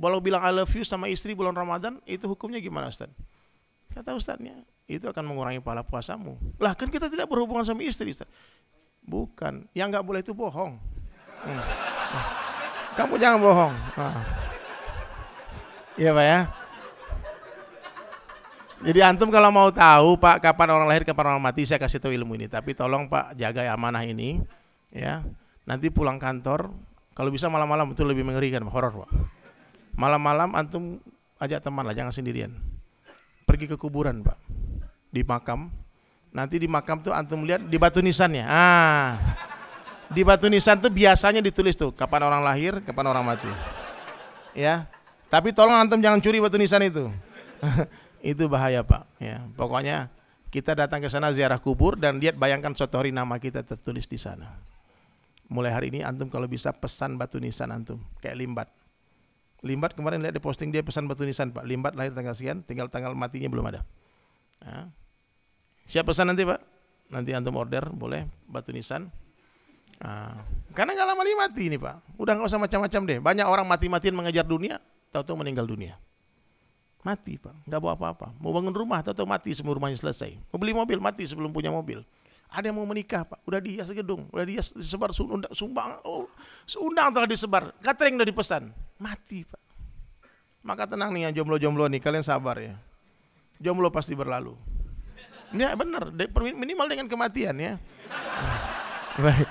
kalau bilang I love you sama istri bulan Ramadan, itu hukumnya gimana Ustaz? Kata Ustaznya, itu akan mengurangi pahala puasamu. Lah kan kita tidak berhubungan sama istri Ustaz. Bukan, yang nggak boleh itu bohong. Hmm. Kamu jangan bohong. Nah. Iya Pak ya. Jadi antum kalau mau tahu Pak kapan orang lahir kapan orang mati saya kasih tahu ilmu ini. Tapi tolong Pak jaga amanah ini ya. Nanti pulang kantor kalau bisa malam-malam itu lebih mengerikan horor Pak. Malam-malam antum ajak teman lah, jangan sendirian. Pergi ke kuburan, Pak. Di makam. Nanti di makam tuh antum lihat di batu nisannya. Ah. Di batu nisan tuh biasanya ditulis tuh kapan orang lahir, kapan orang mati. Ya. Tapi tolong antum jangan curi batu nisan itu. itu bahaya, Pak. Ya, pokoknya kita datang ke sana ziarah kubur dan lihat bayangkan suatu hari nama kita tertulis di sana. Mulai hari ini antum kalau bisa pesan batu nisan antum kayak limbat. Limbat kemarin lihat di posting dia pesan batu nisan Pak. Limbat lahir tanggal sekian, tinggal tanggal matinya belum ada. Nah. Siap pesan nanti Pak? Nanti antum order boleh batu nisan. Nah. Karena nggak lama mati ini Pak. Udah nggak usah macam-macam deh. Banyak orang mati-matian mengejar dunia, tahu-tahu meninggal dunia. Mati Pak, nggak bawa apa-apa. Mau bangun rumah, tahu-tahu mati semua rumahnya selesai. Mau beli mobil, mati sebelum punya mobil. Ada yang mau menikah Pak, udah dihias gedung, udah dihias disebar sumbang, oh, undang telah disebar, catering udah dipesan, mati Pak. Maka tenang nih yang jomblo-jomblo nih, kalian sabar ya. Jomblo pasti berlalu. Ya benar, minimal dengan kematian ya. Baik.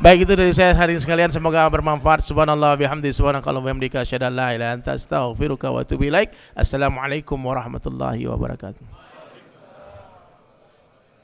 Baik itu dari saya hari ini sekalian semoga bermanfaat. Subhanallah bihamdi subhanakallah bihamdika asyhadu an la ilaha illa anta astaghfiruka wa atubu ilaik. Assalamualaikum warahmatullahi wabarakatuh.